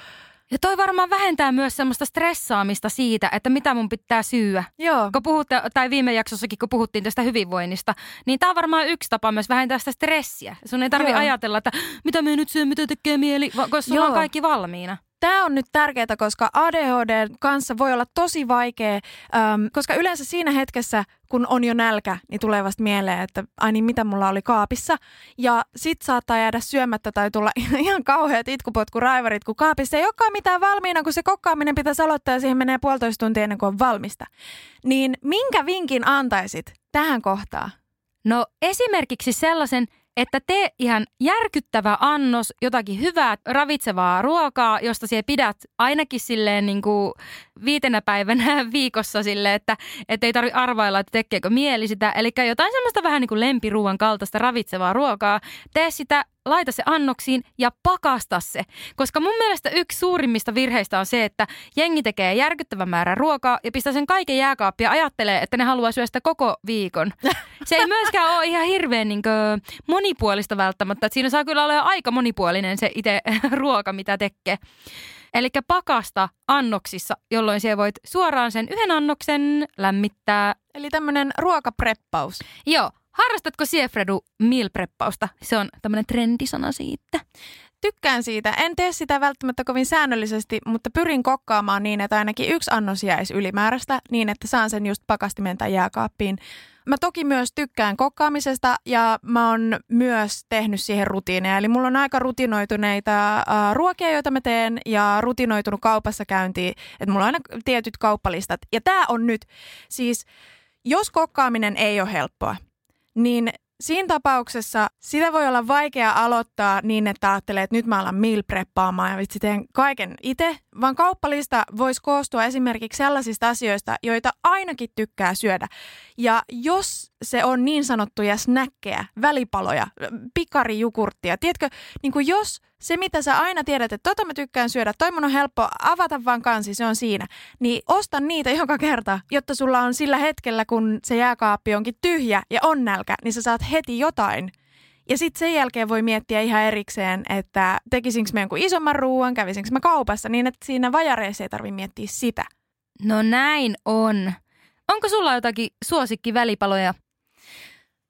ja toi varmaan vähentää myös semmoista stressaamista siitä, että mitä mun pitää syyä. Joo. Kun puhutte, tai viime jaksossakin, kun puhuttiin tästä hyvinvoinnista, niin tämä on varmaan yksi tapa myös vähentää sitä stressiä. Sun ei tarvi ajatella, että mitä me nyt syö, mitä tekee mieli, koska sulla Joo. on kaikki valmiina. Tämä on nyt tärkeää, koska ADHD kanssa voi olla tosi vaikea, äm, koska yleensä siinä hetkessä, kun on jo nälkä, niin tulee vasta mieleen, että ai niin, mitä mulla oli kaapissa. Ja sit saattaa jäädä syömättä tai tulla *laughs* ihan kauheat itkupotkuraivarit, kun kaapissa ei olekaan mitään valmiina, kun se kokkaaminen pitäisi aloittaa ja siihen menee puolitoista tuntia ennen kuin on valmista. Niin minkä vinkin antaisit tähän kohtaan? No esimerkiksi sellaisen, että tee ihan järkyttävä annos jotakin hyvää ravitsevaa ruokaa, josta sie pidät ainakin silleen niin kuin viitenä päivänä *laughs* viikossa sille, että, ei tarvitse arvailla, että tekeekö mieli sitä. Eli jotain semmoista vähän niin kuin lempiruuan kaltaista ravitsevaa ruokaa. Tee sitä laita se annoksiin ja pakasta se. Koska mun mielestä yksi suurimmista virheistä on se, että jengi tekee järkyttävän määrän ruokaa ja pistää sen kaiken jääkaappia ja ajattelee, että ne haluaa syödä sitä koko viikon. *laughs* Se ei myöskään ole ihan hirveän niin kuin, monipuolista välttämättä. Siinä saa kyllä olla aika monipuolinen se itse *laughs* ruoka, mitä tekee. Eli pakasta annoksissa, jolloin siellä voit suoraan sen yhden annoksen lämmittää. Eli tämmöinen ruokapreppaus. Joo, Harrastatko Siefredu meal preppausta? Se on tämmöinen trendisana siitä. Tykkään siitä. En tee sitä välttämättä kovin säännöllisesti, mutta pyrin kokkaamaan niin, että ainakin yksi annos jäisi ylimääräistä, niin että saan sen just pakastimen tai jääkaappiin. Mä toki myös tykkään kokkaamisesta ja mä oon myös tehnyt siihen rutiineja. Eli mulla on aika rutinoituneita uh, ruokia, joita mä teen ja rutinoitunut kaupassa käyntiin. Että mulla on aina tietyt kauppalistat. Ja tää on nyt siis, jos kokkaaminen ei ole helppoa, niin siinä tapauksessa sitä voi olla vaikea aloittaa niin, että ajattelee, että nyt mä alan meal preppaamaan ja vitsi teen kaiken itse, vaan kauppalista voisi koostua esimerkiksi sellaisista asioista, joita ainakin tykkää syödä. Ja jos se on niin sanottuja snäkkejä, välipaloja, pikarijukurttia, tiedätkö, niin kuin jos se mitä sä aina tiedät, että tota mä tykkään syödä, toi mun on helppo avata vaan kansi, se on siinä, niin osta niitä joka kerta, jotta sulla on sillä hetkellä, kun se jääkaappi onkin tyhjä ja on nälkä, niin sä saat heti jotain. Ja sitten sen jälkeen voi miettiä ihan erikseen, että tekisinkö mä jonkun isomman ruoan, kävisinkö mä kaupassa, niin että siinä vajareissa ei tarvi miettiä sitä. No näin on. Onko sulla jotakin suosikkivälipaloja?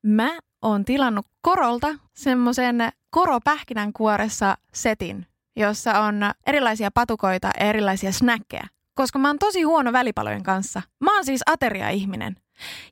Mä oon tilannut Korolta semmoisen koropähkinänkuoressa setin, jossa on erilaisia patukoita ja erilaisia snäkkejä. Koska mä oon tosi huono välipalojen kanssa. Mä oon siis ateria-ihminen.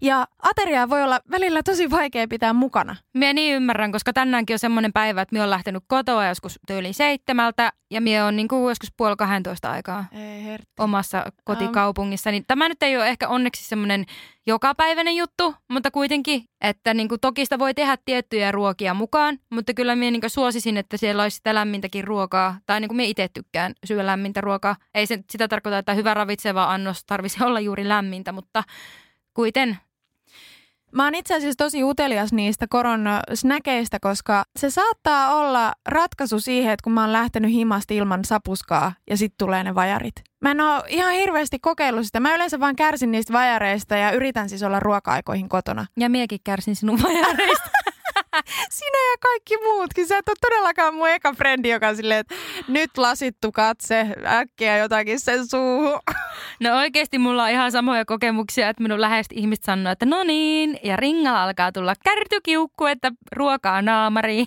Ja ateriaa voi olla välillä tosi vaikea pitää mukana. Mie niin ymmärrän, koska tänäänkin on semmoinen päivä, että mie on lähtenyt kotoa joskus tyyli seitsemältä ja mie on niin kuin joskus puoli 12 aikaa Ei omassa kotikaupungissa. Niin tämä nyt ei ole ehkä onneksi semmoinen jokapäiväinen juttu, mutta kuitenkin, että niin kuin toki sitä voi tehdä tiettyjä ruokia mukaan, mutta kyllä mie niin suosisin, että siellä olisi sitä lämmintäkin ruokaa, tai niin kuin mie itse tykkään syödä lämmintä ruokaa. Ei se sitä tarkoita, että hyvä ravitseva annos tarvisi olla juuri lämmintä, mutta kuiten Mä oon itse asiassa tosi utelias niistä koron snäkeistä, koska se saattaa olla ratkaisu siihen, että kun mä oon lähtenyt himasta ilman sapuskaa ja sitten tulee ne vajarit. Mä en oo ihan hirveästi kokeillut sitä. Mä yleensä vaan kärsin niistä vajareista ja yritän siis olla ruoka-aikoihin kotona. Ja miekin kärsin sinun vajareista. *laughs* *laughs* Sinä ja kaikki muutkin. Sä et ole todellakaan mun eka frendi, joka on silleen, että nyt lasittu katse, äkkiä jotakin sen suuhun. *laughs* No oikeasti mulla on ihan samoja kokemuksia, että minun läheiset ihmiset sanoo, että no niin, ja ringalla alkaa tulla kärtykiukku, että ruokaa naamari.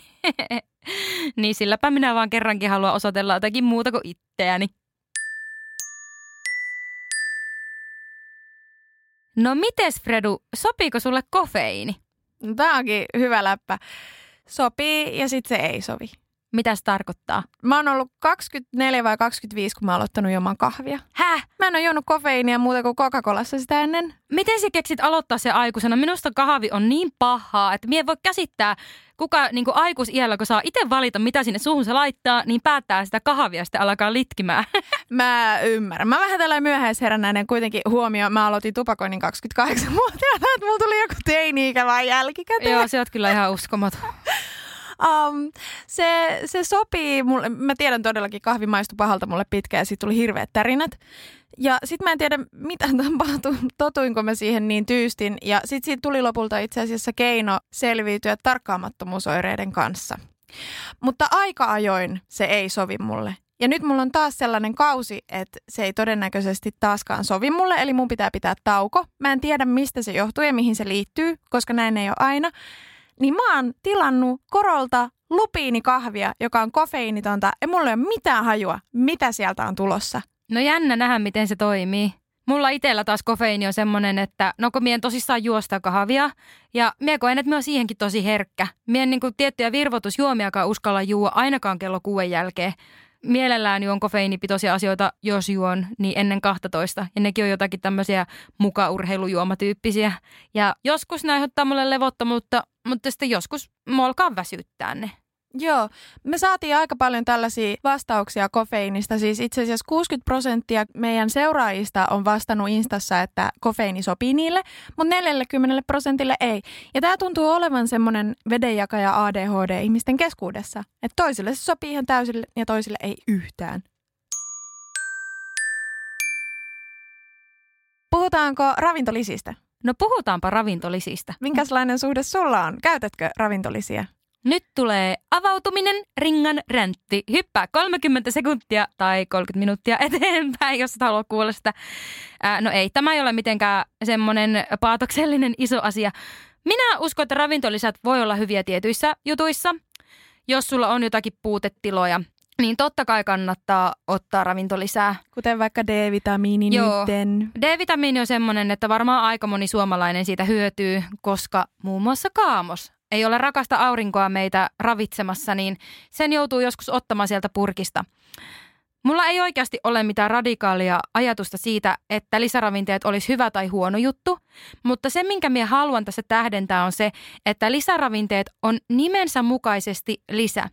*laughs* niin silläpä minä vaan kerrankin haluan osoitella jotakin muuta kuin itseäni. No mites Fredu, sopiiko sulle kofeiini? Tää onkin hyvä läppä. Sopii ja sitten se ei sovi. Mitä se tarkoittaa? Mä oon ollut 24 vai 25, kun mä oon aloittanut juomaan kahvia. Häh? Mä en ole juonut kofeiinia muuta kuin Coca-Colassa sitä ennen. Miten sä keksit aloittaa se aikuisena? Minusta kahvi on niin pahaa, että mie voi käsittää, kuka niin aikuisiällä, kun saa itse valita, mitä sinne suuhun se laittaa, niin päättää sitä kahvia sitten alkaa litkimään. *laughs* Mä ymmärrän. Mä vähän tällä myöhäisherännäinen kuitenkin huomioon. Mä aloitin tupakoinnin 28-vuotiaana, että mulla tuli joku teini-ikä vaan jälkikäteen. Joo, se on kyllä ihan uskomaton. *laughs* Um, se, se sopii mulle. Mä tiedän todellakin, kahvi maistui pahalta mulle pitkään ja siitä tuli hirveät tärinät. Ja sit mä en tiedä, mitä tapahtui, totuinko mä siihen niin tyystin. Ja sit siitä tuli lopulta itse asiassa keino selviytyä tarkkaamattomuusoireiden kanssa. Mutta aika ajoin se ei sovi mulle. Ja nyt mulla on taas sellainen kausi, että se ei todennäköisesti taaskaan sovi mulle, eli mun pitää pitää tauko. Mä en tiedä, mistä se johtuu ja mihin se liittyy, koska näin ei ole aina niin mä oon tilannut Korolta lupiinikahvia, joka on kofeiinitonta, ja mulla ei ole mitään hajua, mitä sieltä on tulossa. No jännä nähdä, miten se toimii. Mulla itsellä taas kofeiini on semmonen, että no kun mien tosissaan juosta kahvia ja mie koen, että mä oon siihenkin tosi herkkä. Mien niinku tiettyjä virvotusjuomiakaan uskalla juo ainakaan kello kuuden jälkeen. Mielellään juon kofeiinipitoisia asioita, jos juon, niin ennen 12. Ja nekin on jotakin tämmöisiä mukaurheilujuomatyyppisiä. Ja joskus ne aiheuttaa mulle levottomuutta, mutta sitten joskus mua alkaa väsyttää ne. Joo, me saatiin aika paljon tällaisia vastauksia kofeiinista. Siis itse asiassa 60 prosenttia meidän seuraajista on vastannut Instassa, että kofeiini sopii niille, mutta 40 prosentille ei. Ja tämä tuntuu olevan semmoinen vedenjakaja ADHD-ihmisten keskuudessa. Että toisille se sopii ihan täysille ja toisille ei yhtään. Puhutaanko ravintolisistä? No puhutaanpa ravintolisistä. Minkälainen suhde sulla on? Käytätkö ravintolisia? Nyt tulee avautuminen, ringan räntti. Hyppää 30 sekuntia tai 30 minuuttia eteenpäin, jos et halua kuulla sitä. Ää, no ei, tämä ei ole mitenkään semmoinen paatoksellinen iso asia. Minä uskon, että ravintolisät voi olla hyviä tietyissä jutuissa. Jos sulla on jotakin puutetiloja, niin totta kai kannattaa ottaa ravintolisää. Kuten vaikka D-vitamiini Joo. nytten. D-vitamiini on semmoinen, että varmaan aika moni suomalainen siitä hyötyy, koska muun muassa kaamos ei ole rakasta aurinkoa meitä ravitsemassa, niin sen joutuu joskus ottamaan sieltä purkista. Mulla ei oikeasti ole mitään radikaalia ajatusta siitä, että lisäravinteet olisi hyvä tai huono juttu, mutta se, minkä minä haluan tässä tähdentää, on se, että lisäravinteet on nimensä mukaisesti lisä.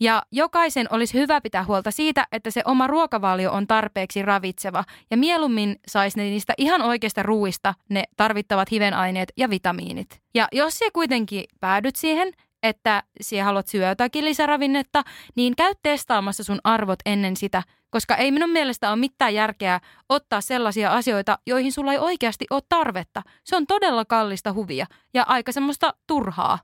Ja jokaisen olisi hyvä pitää huolta siitä, että se oma ruokavalio on tarpeeksi ravitseva ja mieluummin saisi niistä ihan oikeista ruuista ne tarvittavat hivenaineet ja vitamiinit. Ja jos se kuitenkin päädyt siihen, että sinä haluat syödä jotakin lisäravinnetta, niin käy testaamassa sun arvot ennen sitä, koska ei minun mielestä ole mitään järkeä ottaa sellaisia asioita, joihin sulla ei oikeasti ole tarvetta. Se on todella kallista huvia ja aika semmoista turhaa.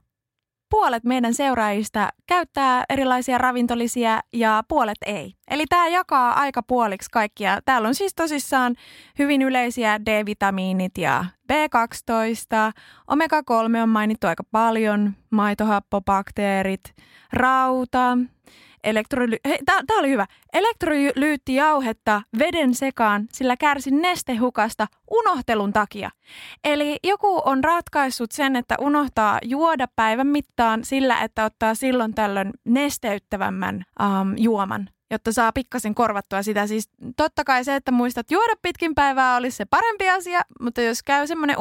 Puolet meidän seuraajista käyttää erilaisia ravintolisia ja puolet ei. Eli tämä jakaa aika puoliksi kaikkia. Täällä on siis tosissaan hyvin yleisiä D-vitamiinit ja B12, omega-3 on mainittu aika paljon, maitohappobakteerit, rauta, elektroly... Hei, tää, oli hyvä. Elektrolyyttijauhetta veden sekaan, sillä kärsin nestehukasta unohtelun takia. Eli joku on ratkaissut sen, että unohtaa juoda päivän mittaan sillä, että ottaa silloin tällöin nesteyttävämmän um, juoman jotta saa pikkasen korvattua sitä. Siis totta kai se, että muistat juoda pitkin päivää olisi se parempi asia, mutta jos käy semmoinen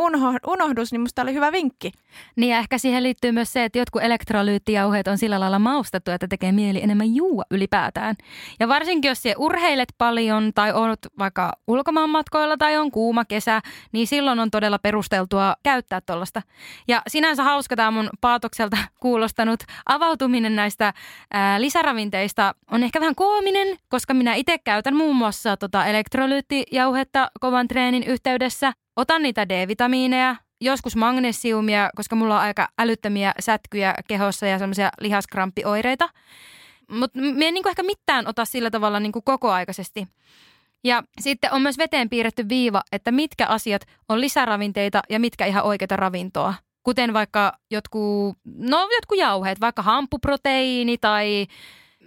unohdus, niin musta oli hyvä vinkki. Niin ja ehkä siihen liittyy myös se, että jotkut elektrolyyttijauheet on sillä lailla maustettu, että tekee mieli enemmän juua ylipäätään. Ja varsinkin jos siellä urheilet paljon tai olet vaikka ulkomaanmatkoilla tai on kuuma kesä, niin silloin on todella perusteltua käyttää tuollaista. Ja sinänsä hauska tämä mun paatokselta kuulostanut avautuminen näistä ää, lisäravinteista on ehkä vähän ko- juominen, koska minä itse käytän muun muassa tota elektrolyyttijauhetta kovan treenin yhteydessä. Otan niitä D-vitamiineja, joskus magnesiumia, koska mulla on aika älyttömiä sätkyjä kehossa ja semmoisia lihaskrampioireita. Mutta me en niinku ehkä mitään ota sillä tavalla niinku kokoaikaisesti. Ja sitten on myös veteen piirretty viiva, että mitkä asiat on lisäravinteita ja mitkä ihan oikeita ravintoa. Kuten vaikka jotkut, no jotkut jauheet, vaikka hampuproteiini tai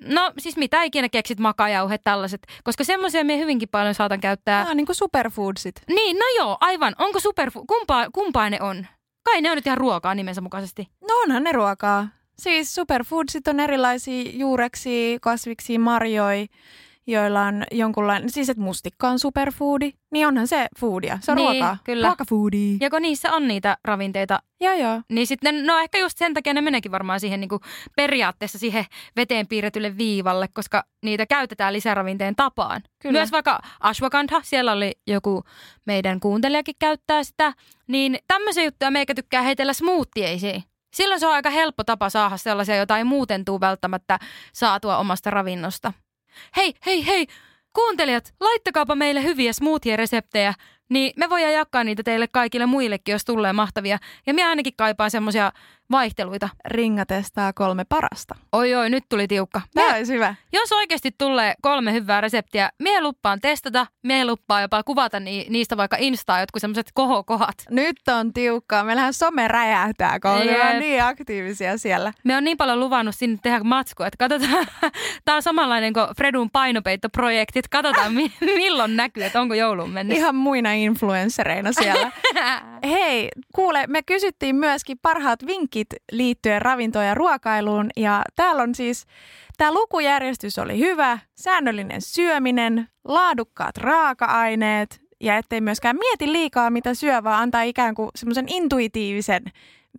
No siis mitä ikinä keksit, makajauhe, tällaiset. Koska semmoisia me hyvinkin paljon saatan käyttää. Ah, niin kuin superfoodsit. Niin, no joo, aivan. Onko superfood? Kumpaa, kumpaa ne on? Kai ne on nyt ihan ruokaa nimensä mukaisesti. No onhan ne ruokaa. Siis superfoodsit on erilaisia juureksi, kasviksi, marjoi, joilla on jonkunlainen, siis että mustikka on superfoodi, niin onhan se foodia. Se on niin, ruokaa. Kyllä. Ruokafoodi. Ja kun niissä on niitä ravinteita, joo, joo. niin sitten, no ehkä just sen takia ne meneekin varmaan siihen niin kuin periaatteessa siihen veteen piirretylle viivalle, koska niitä käytetään lisäravinteen tapaan. Kyllä. Myös vaikka ashwagandha, siellä oli joku meidän kuuntelijakin käyttää sitä, niin tämmöisiä juttuja meikä tykkää heitellä smoothieisiin. Silloin se on aika helppo tapa saada sellaisia, joita ei muuten tule välttämättä saatua omasta ravinnosta. Hei, hei, hei, kuuntelijat, laittakaapa meille hyviä smoothie-reseptejä, niin me voidaan jakaa niitä teille kaikille muillekin, jos tulee mahtavia. Ja minä ainakin kaipaan semmoisia vaihteluita. Ringa testaa kolme parasta. Oi oi, nyt tuli tiukka. Tämä olisi hyvä. Jos oikeasti tulee kolme hyvää reseptiä, mie luppaan testata, mie luppaan jopa kuvata ni, niistä vaikka Instaa jotkut semmoiset kohokohat. Nyt on tiukkaa. Meillähän some räjähtää, kun on niin aktiivisia siellä. Me on niin paljon luvannut sinne tehdä matskua, että katsotaan. *laughs* Tämä on samanlainen kuin Fredun painopeittoprojektit. Katsotaan mi- *laughs* milloin näkyy, että onko jouluun mennyt. Ihan muina influenssereina siellä. *laughs* Hei, kuule, me kysyttiin myöskin parhaat vinkit liittyen ravintoon ja ruokailuun. Ja täällä on siis, tämä lukujärjestys oli hyvä, säännöllinen syöminen, laadukkaat raaka-aineet ja ettei myöskään mieti liikaa mitä syö, vaan antaa ikään kuin semmoisen intuitiivisen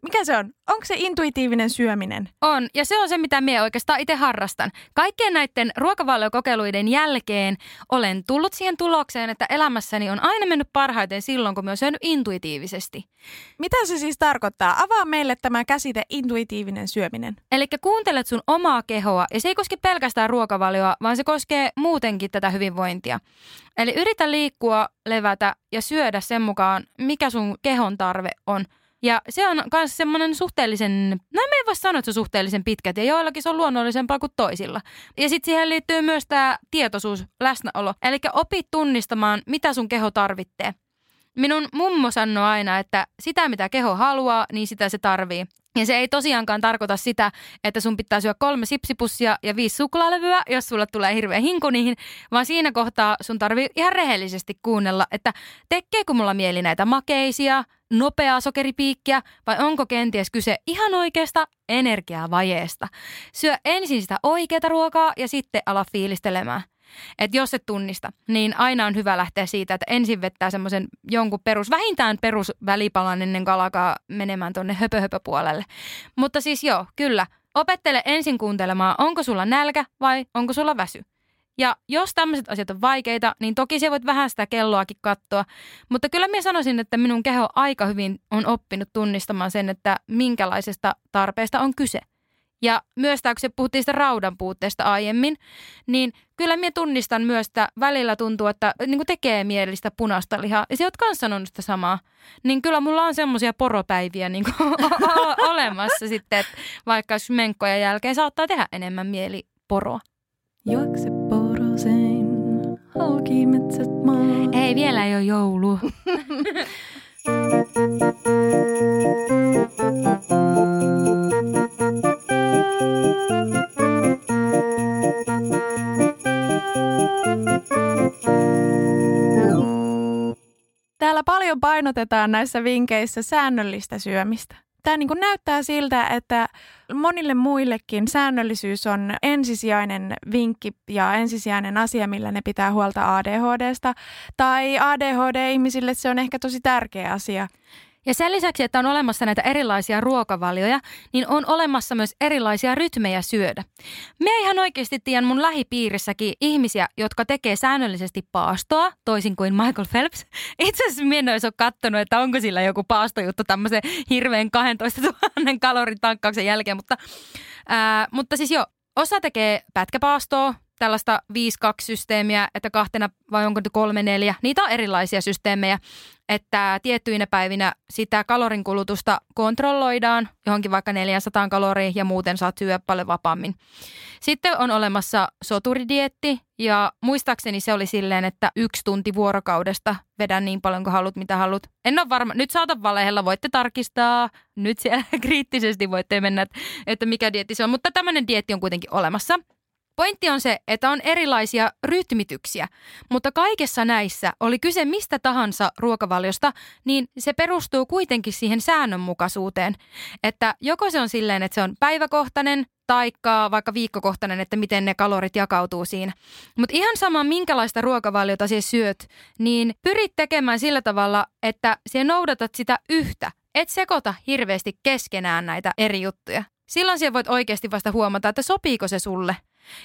mikä se on? Onko se intuitiivinen syöminen? On, ja se on se, mitä minä oikeastaan itse harrastan. Kaikkien näiden ruokavaliokokeiluiden jälkeen olen tullut siihen tulokseen, että elämässäni on aina mennyt parhaiten silloin, kun minä olen syönyt intuitiivisesti. Mitä se siis tarkoittaa? Avaa meille tämä käsite intuitiivinen syöminen. Eli kuuntelet sun omaa kehoa, ja se ei koske pelkästään ruokavalioa, vaan se koskee muutenkin tätä hyvinvointia. Eli yritä liikkua, levätä ja syödä sen mukaan, mikä sun kehon tarve on – ja se on myös semmoinen suhteellisen, no me ei voi sanoa, että se on suhteellisen pitkät ja joillakin se on luonnollisempaa kuin toisilla. Ja sitten siihen liittyy myös tämä tietoisuus, läsnäolo. Eli opit tunnistamaan, mitä sun keho tarvitsee. Minun mummo sanoo aina, että sitä mitä keho haluaa, niin sitä se tarvii. Ja se ei tosiaankaan tarkoita sitä, että sun pitää syödä kolme sipsipussia ja viisi suklaalevyä, jos sulle tulee hirveä hinku niihin, vaan siinä kohtaa sun tarvii ihan rehellisesti kuunnella, että tekeekö mulla mieli näitä makeisia, nopeaa sokeripiikkiä vai onko kenties kyse ihan oikeasta energiavajeesta. Syö ensin sitä oikeaa ruokaa ja sitten ala fiilistelemään. Että jos et tunnista, niin aina on hyvä lähteä siitä, että ensin vettää semmoisen jonkun perus, vähintään perusvälipalan ennen kuin alkaa menemään tuonne höpö-höpö-puolelle. Mutta siis joo, kyllä, opettele ensin kuuntelemaan, onko sulla nälkä vai onko sulla väsy. Ja jos tämmöiset asiat on vaikeita, niin toki se voit vähän sitä kelloakin katsoa. Mutta kyllä minä sanoisin, että minun keho aika hyvin on oppinut tunnistamaan sen, että minkälaisesta tarpeesta on kyse. Ja myös tämä, kun se puhuttiin sitä raudan puutteesta aiemmin, niin kyllä minä tunnistan myös, että välillä tuntuu, että niin tekee mielistä punaista lihaa. Ja se oot kanssa sanonut sitä samaa. Niin kyllä mulla on semmoisia poropäiviä niin *laughs* olemassa sitten, että vaikka jos menkkoja jälkeen saattaa tehdä enemmän mieli poroa. Juokse porosein, halki metsät maa. Ei, vielä ei ole joulu. *laughs* *laughs* Täällä paljon painotetaan näissä vinkeissä säännöllistä syömistä. Tämä niin kuin näyttää siltä, että monille muillekin säännöllisyys on ensisijainen vinkki ja ensisijainen asia, millä ne pitää huolta ADHDsta. Tai ADHD-ihmisille se on ehkä tosi tärkeä asia. Ja sen lisäksi, että on olemassa näitä erilaisia ruokavalioja, niin on olemassa myös erilaisia rytmejä syödä. Me ihan oikeasti tiedän mun lähipiirissäkin ihmisiä, jotka tekee säännöllisesti paastoa, toisin kuin Michael Phelps. *laughs* Itse asiassa minä en olisi ole katsonut, että onko sillä joku paastojuttu tämmöisen hirveän 12 000 kalorin tankkauksen jälkeen, mutta, ää, mutta siis jo, osa tekee pätkäpaastoa, tällaista 5-2-systeemiä, että kahtena vai onko kolme neljä. Niitä on erilaisia systeemejä, että tiettyinä päivinä sitä kalorinkulutusta kontrolloidaan johonkin vaikka 400 kaloriin ja muuten saat syödä paljon vapaammin. Sitten on olemassa soturidietti ja muistaakseni se oli silleen, että yksi tunti vuorokaudesta vedän niin paljon kuin haluat, mitä haluat. En ole varma. Nyt saatan valehella, voitte tarkistaa. Nyt siellä *laughs* kriittisesti voitte mennä, että mikä dietti se on. Mutta tämmöinen dietti on kuitenkin olemassa. Pointti on se, että on erilaisia rytmityksiä, mutta kaikessa näissä, oli kyse mistä tahansa ruokavaliosta, niin se perustuu kuitenkin siihen säännönmukaisuuteen. Että joko se on silleen, että se on päiväkohtainen, taikka vaikka viikkokohtainen, että miten ne kalorit jakautuu siinä. Mutta ihan sama, minkälaista ruokavaliota sinä syöt, niin pyrit tekemään sillä tavalla, että sinä noudatat sitä yhtä. Et sekoita hirveästi keskenään näitä eri juttuja. Silloin sinä voit oikeasti vasta huomata, että sopiiko se sulle.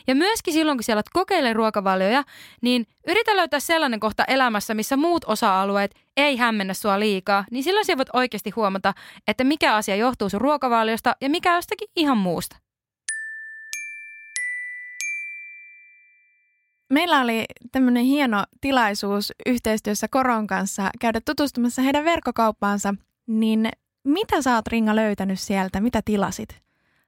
Ja myöskin silloin, kun siellä olet kokeile ruokavalioja, niin yritä löytää sellainen kohta elämässä, missä muut osa-alueet ei hämmennä sua liikaa, niin silloin sä voit oikeasti huomata, että mikä asia johtuu sun ruokavaliosta ja mikä jostakin ihan muusta. Meillä oli tämmöinen hieno tilaisuus yhteistyössä Koron kanssa käydä tutustumassa heidän verkkokauppaansa, niin mitä sä oot Ringa löytänyt sieltä, mitä tilasit?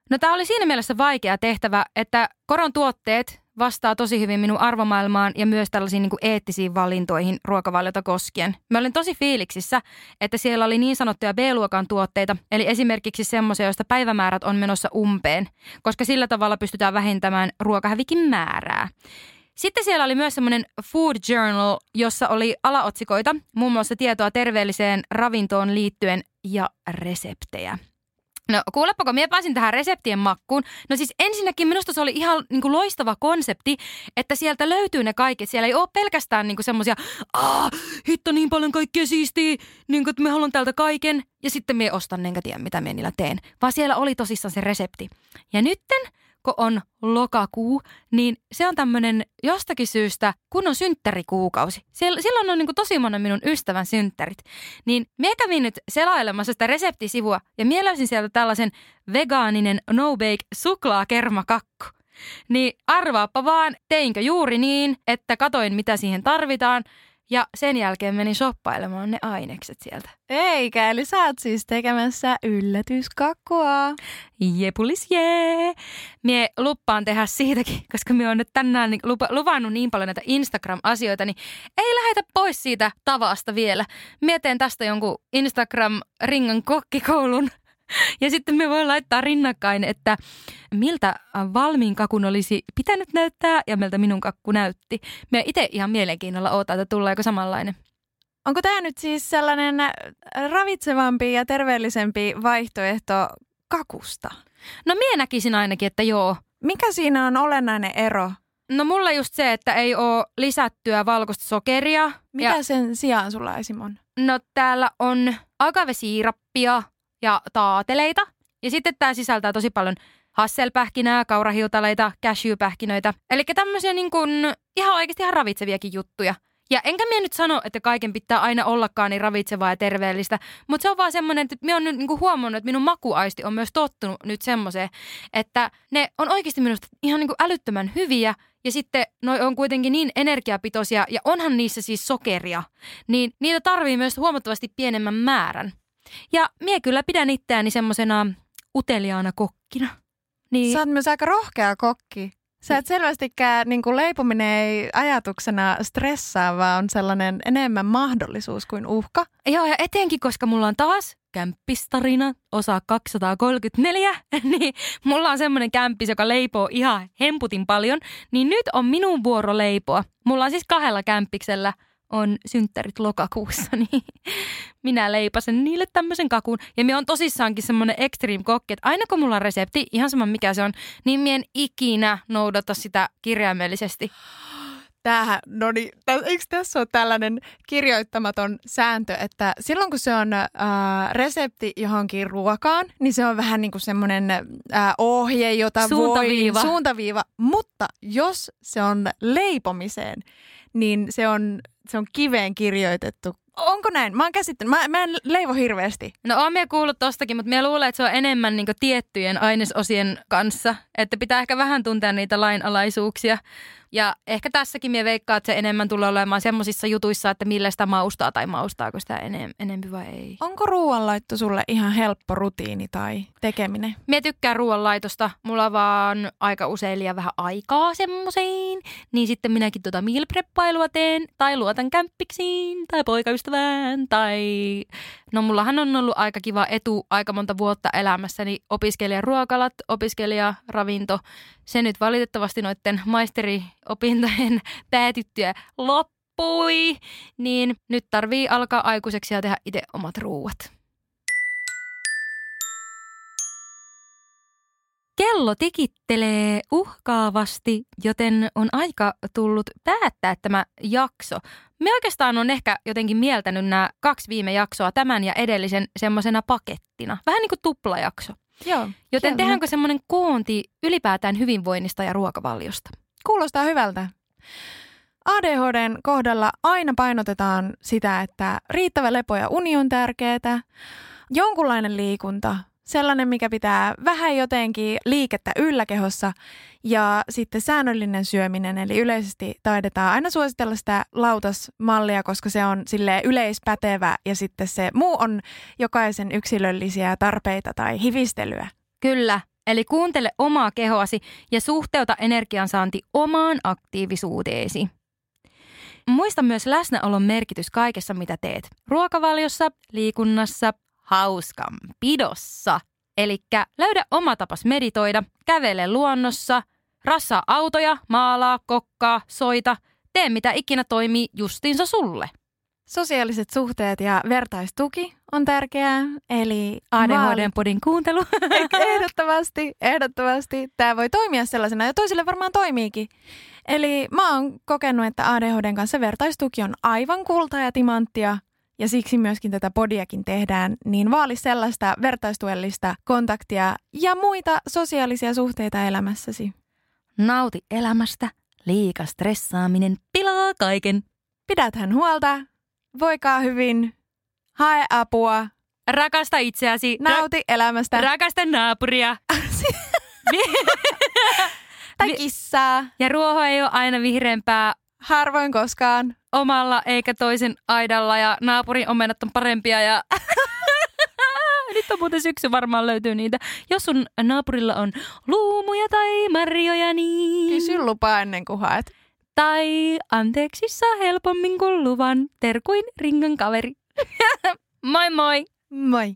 No tämä oli siinä mielessä vaikea tehtävä, että koron tuotteet vastaa tosi hyvin minun arvomaailmaan ja myös tällaisiin niin kuin eettisiin valintoihin ruokavaliota koskien. Mä olin tosi fiiliksissä, että siellä oli niin sanottuja B-luokan tuotteita, eli esimerkiksi semmoisia, joista päivämäärät on menossa umpeen, koska sillä tavalla pystytään vähentämään ruokahävikin määrää. Sitten siellä oli myös semmoinen Food Journal, jossa oli alaotsikoita, muun muassa tietoa terveelliseen ravintoon liittyen ja reseptejä. No kuulepa, kun minä pääsin tähän reseptien makkuun. No siis ensinnäkin minusta se oli ihan niin kuin loistava konsepti, että sieltä löytyy ne kaikki. Siellä ei ole pelkästään niin semmoisia, aah, hitto niin paljon kaikkea siistiä, niin kuin, että me haluan täältä kaiken. Ja sitten minä ostan, enkä tiedä mitä minä niillä teen. Vaan siellä oli tosissaan se resepti. Ja nytten kun on lokakuu, niin se on tämmöinen jostakin syystä, kun on synttärikuukausi. Silloin on niin kuin tosi monen minun ystävän synttärit. Niin me kävin nyt selailemassa sitä reseptisivua ja mieläisin sieltä tällaisen vegaaninen no-bake suklaakermakakku. Niin arvaappa vaan, teinkö juuri niin, että katoin mitä siihen tarvitaan – ja sen jälkeen menin shoppailemaan ne ainekset sieltä. Eikä, eli sä oot siis tekemässä yllätyskakkua. Jepulis jee! Mie luppaan tehdä siitäkin, *laughs* koska me on nyt tänään niin lupa, luvannut niin paljon näitä Instagram-asioita, niin ei lähetä pois siitä tavasta vielä. Mie teen tästä jonkun Instagram-ringan kokkikoulun *laughs* ja sitten me voi laittaa rinnakkain, että miltä valmiin kakun olisi pitänyt näyttää ja miltä minun kakku näytti. Me itse ihan mielenkiinnolla ootan, että tuleeko samanlainen. Onko tämä nyt siis sellainen ravitsevampi ja terveellisempi vaihtoehto kakusta? No minä näkisin ainakin, että joo. Mikä siinä on olennainen ero No mulla just se, että ei ole lisättyä valkoista sokeria. Mitä Ja, sen sijaan sulla esim. on? no täällä on agavesiirappia ja taateleita. Ja sitten tää sisältää tosi paljon hasselpähkinää, kaurahiutaleita, cashewpähkinöitä. Eli tämmöisiä niin kuin ihan oikeasti ihan ravitseviakin juttuja. Ja enkä minä nyt sano, että kaiken pitää aina ollakaan niin ravitsevaa ja terveellistä, mutta se on vaan semmoinen, että minä olen nyt niin kuin huomannut, että minun makuaisti on myös tottunut nyt semmoiseen, että ne on oikeasti minusta ihan niin kuin älyttömän hyviä ja sitten noi on kuitenkin niin energiapitoisia ja onhan niissä siis sokeria, niin niitä tarvii myös huomattavasti pienemmän määrän. Ja mie kyllä pidän itseäni semmoisena uteliaana kokkina. Niin, Sä oot myös aika rohkea kokki. Sä et selvästikään, niin kuin leipominen ei ajatuksena stressaa, vaan on sellainen enemmän mahdollisuus kuin uhka. Joo, ja etenkin, koska mulla on taas kämppistarina, osa 234, *laughs* niin mulla on semmoinen kämppis, joka leipoo ihan hemputin paljon, niin nyt on minun vuoro leipoa. Mulla on siis kahdella kämppiksellä on synttärit lokakuussa, *laughs* niin minä leipasen niille tämmöisen kakun. Ja minä on tosissaankin semmoinen extreme kokki, että aina kun mulla on resepti, ihan sama mikä se on, niin mien ikinä noudata sitä kirjaimellisesti. Tämähän, no niin, tä, eikö tässä ole tällainen kirjoittamaton sääntö, että silloin kun se on äh, resepti johonkin ruokaan, niin se on vähän niin kuin semmoinen äh, ohje, jota Suuntaviiva. voi... Suuntaviiva. Mutta jos se on leipomiseen, niin se on, se on kiveen kirjoitettu. Onko näin? Mä oon käsittänyt. Mä, mä en leivo hirveästi. No oon minä kuullut tostakin, mutta minä luulen, että se on enemmän niin tiettyjen ainesosien kanssa. Että pitää ehkä vähän tuntea niitä lainalaisuuksia. Ja ehkä tässäkin minä veikkaan, että se enemmän tulee olemaan semmoisissa jutuissa, että millä sitä maustaa tai maustaako sitä enem- enempi vai ei. Onko ruoanlaitto sulle ihan helppo rutiini tai tekeminen? Mie tykkään ruoanlaitosta. Mulla vaan aika usein liian vähän aikaa semmoiseen. Niin sitten minäkin tuota meal preppailua teen. Tai luotan kämppiksiin. Tai poikaystävään. Tai... No mullahan on ollut aika kiva etu aika monta vuotta elämässäni. Opiskelijaruokalat, opiskelijaravinto. Se nyt valitettavasti noiden maisteriopintojen *laughs* päätyttyä loppui. Niin nyt tarvii alkaa aikuiseksi ja tehdä itse omat ruuat. Kello tikittelee uhkaavasti, joten on aika tullut päättää tämä jakso. Me oikeastaan on ehkä jotenkin mieltänyt nämä kaksi viime jaksoa, tämän ja edellisen, semmoisena pakettina. Vähän niin kuin tuplajakso. Joo. Joten hieno. tehdäänkö semmoinen koonti ylipäätään hyvinvoinnista ja ruokavaliosta? Kuulostaa hyvältä. ADHDn kohdalla aina painotetaan sitä, että riittävä lepo ja uni on tärkeää. Jonkunlainen liikunta, sellainen, mikä pitää vähän jotenkin liikettä ylläkehossa ja sitten säännöllinen syöminen, eli yleisesti taidetaan aina suositella sitä lautasmallia, koska se on sille yleispätevä ja sitten se muu on jokaisen yksilöllisiä tarpeita tai hivistelyä. Kyllä, eli kuuntele omaa kehoasi ja suhteuta energiansaanti omaan aktiivisuuteesi. Muista myös läsnäolon merkitys kaikessa, mitä teet. Ruokavaliossa, liikunnassa, hauskan pidossa. Eli löydä oma tapas meditoida, kävele luonnossa, rassaa autoja, maalaa, kokkaa, soita, tee mitä ikinä toimii justiinsa sulle. Sosiaaliset suhteet ja vertaistuki on tärkeää, eli ADHDn podin kuuntelu. *laughs* Ehdottomasti, ehdottomasti. Tämä voi toimia sellaisena ja toisille varmaan toimiikin. Eli mä oon kokenut, että ADHDn kanssa vertaistuki on aivan kultaa ja timanttia ja siksi myöskin tätä podiakin tehdään, niin vaali sellaista vertaistuellista kontaktia ja muita sosiaalisia suhteita elämässäsi. Nauti elämästä, liika stressaaminen pilaa kaiken. Pidäthän huolta, voikaa hyvin, hae apua, Rakasta itseäsi. nauti elämästä. Rakasta naapuria. *laughs* tai kissaa, ja ruoho ei ole aina vihreämpää harvoin koskaan. omalla eikä toisen aidalla ja naapurin omenat on parempia ja *laughs* nyt on muuten syksy varmaan löytyy niitä. Jos sun naapurilla on luumuja tai marjoja niin... Kysy lupa ennen kuin haet. Tai anteeksi saa helpommin kuin luvan. Terkuin ringan kaveri. *laughs* moi moi! Moi.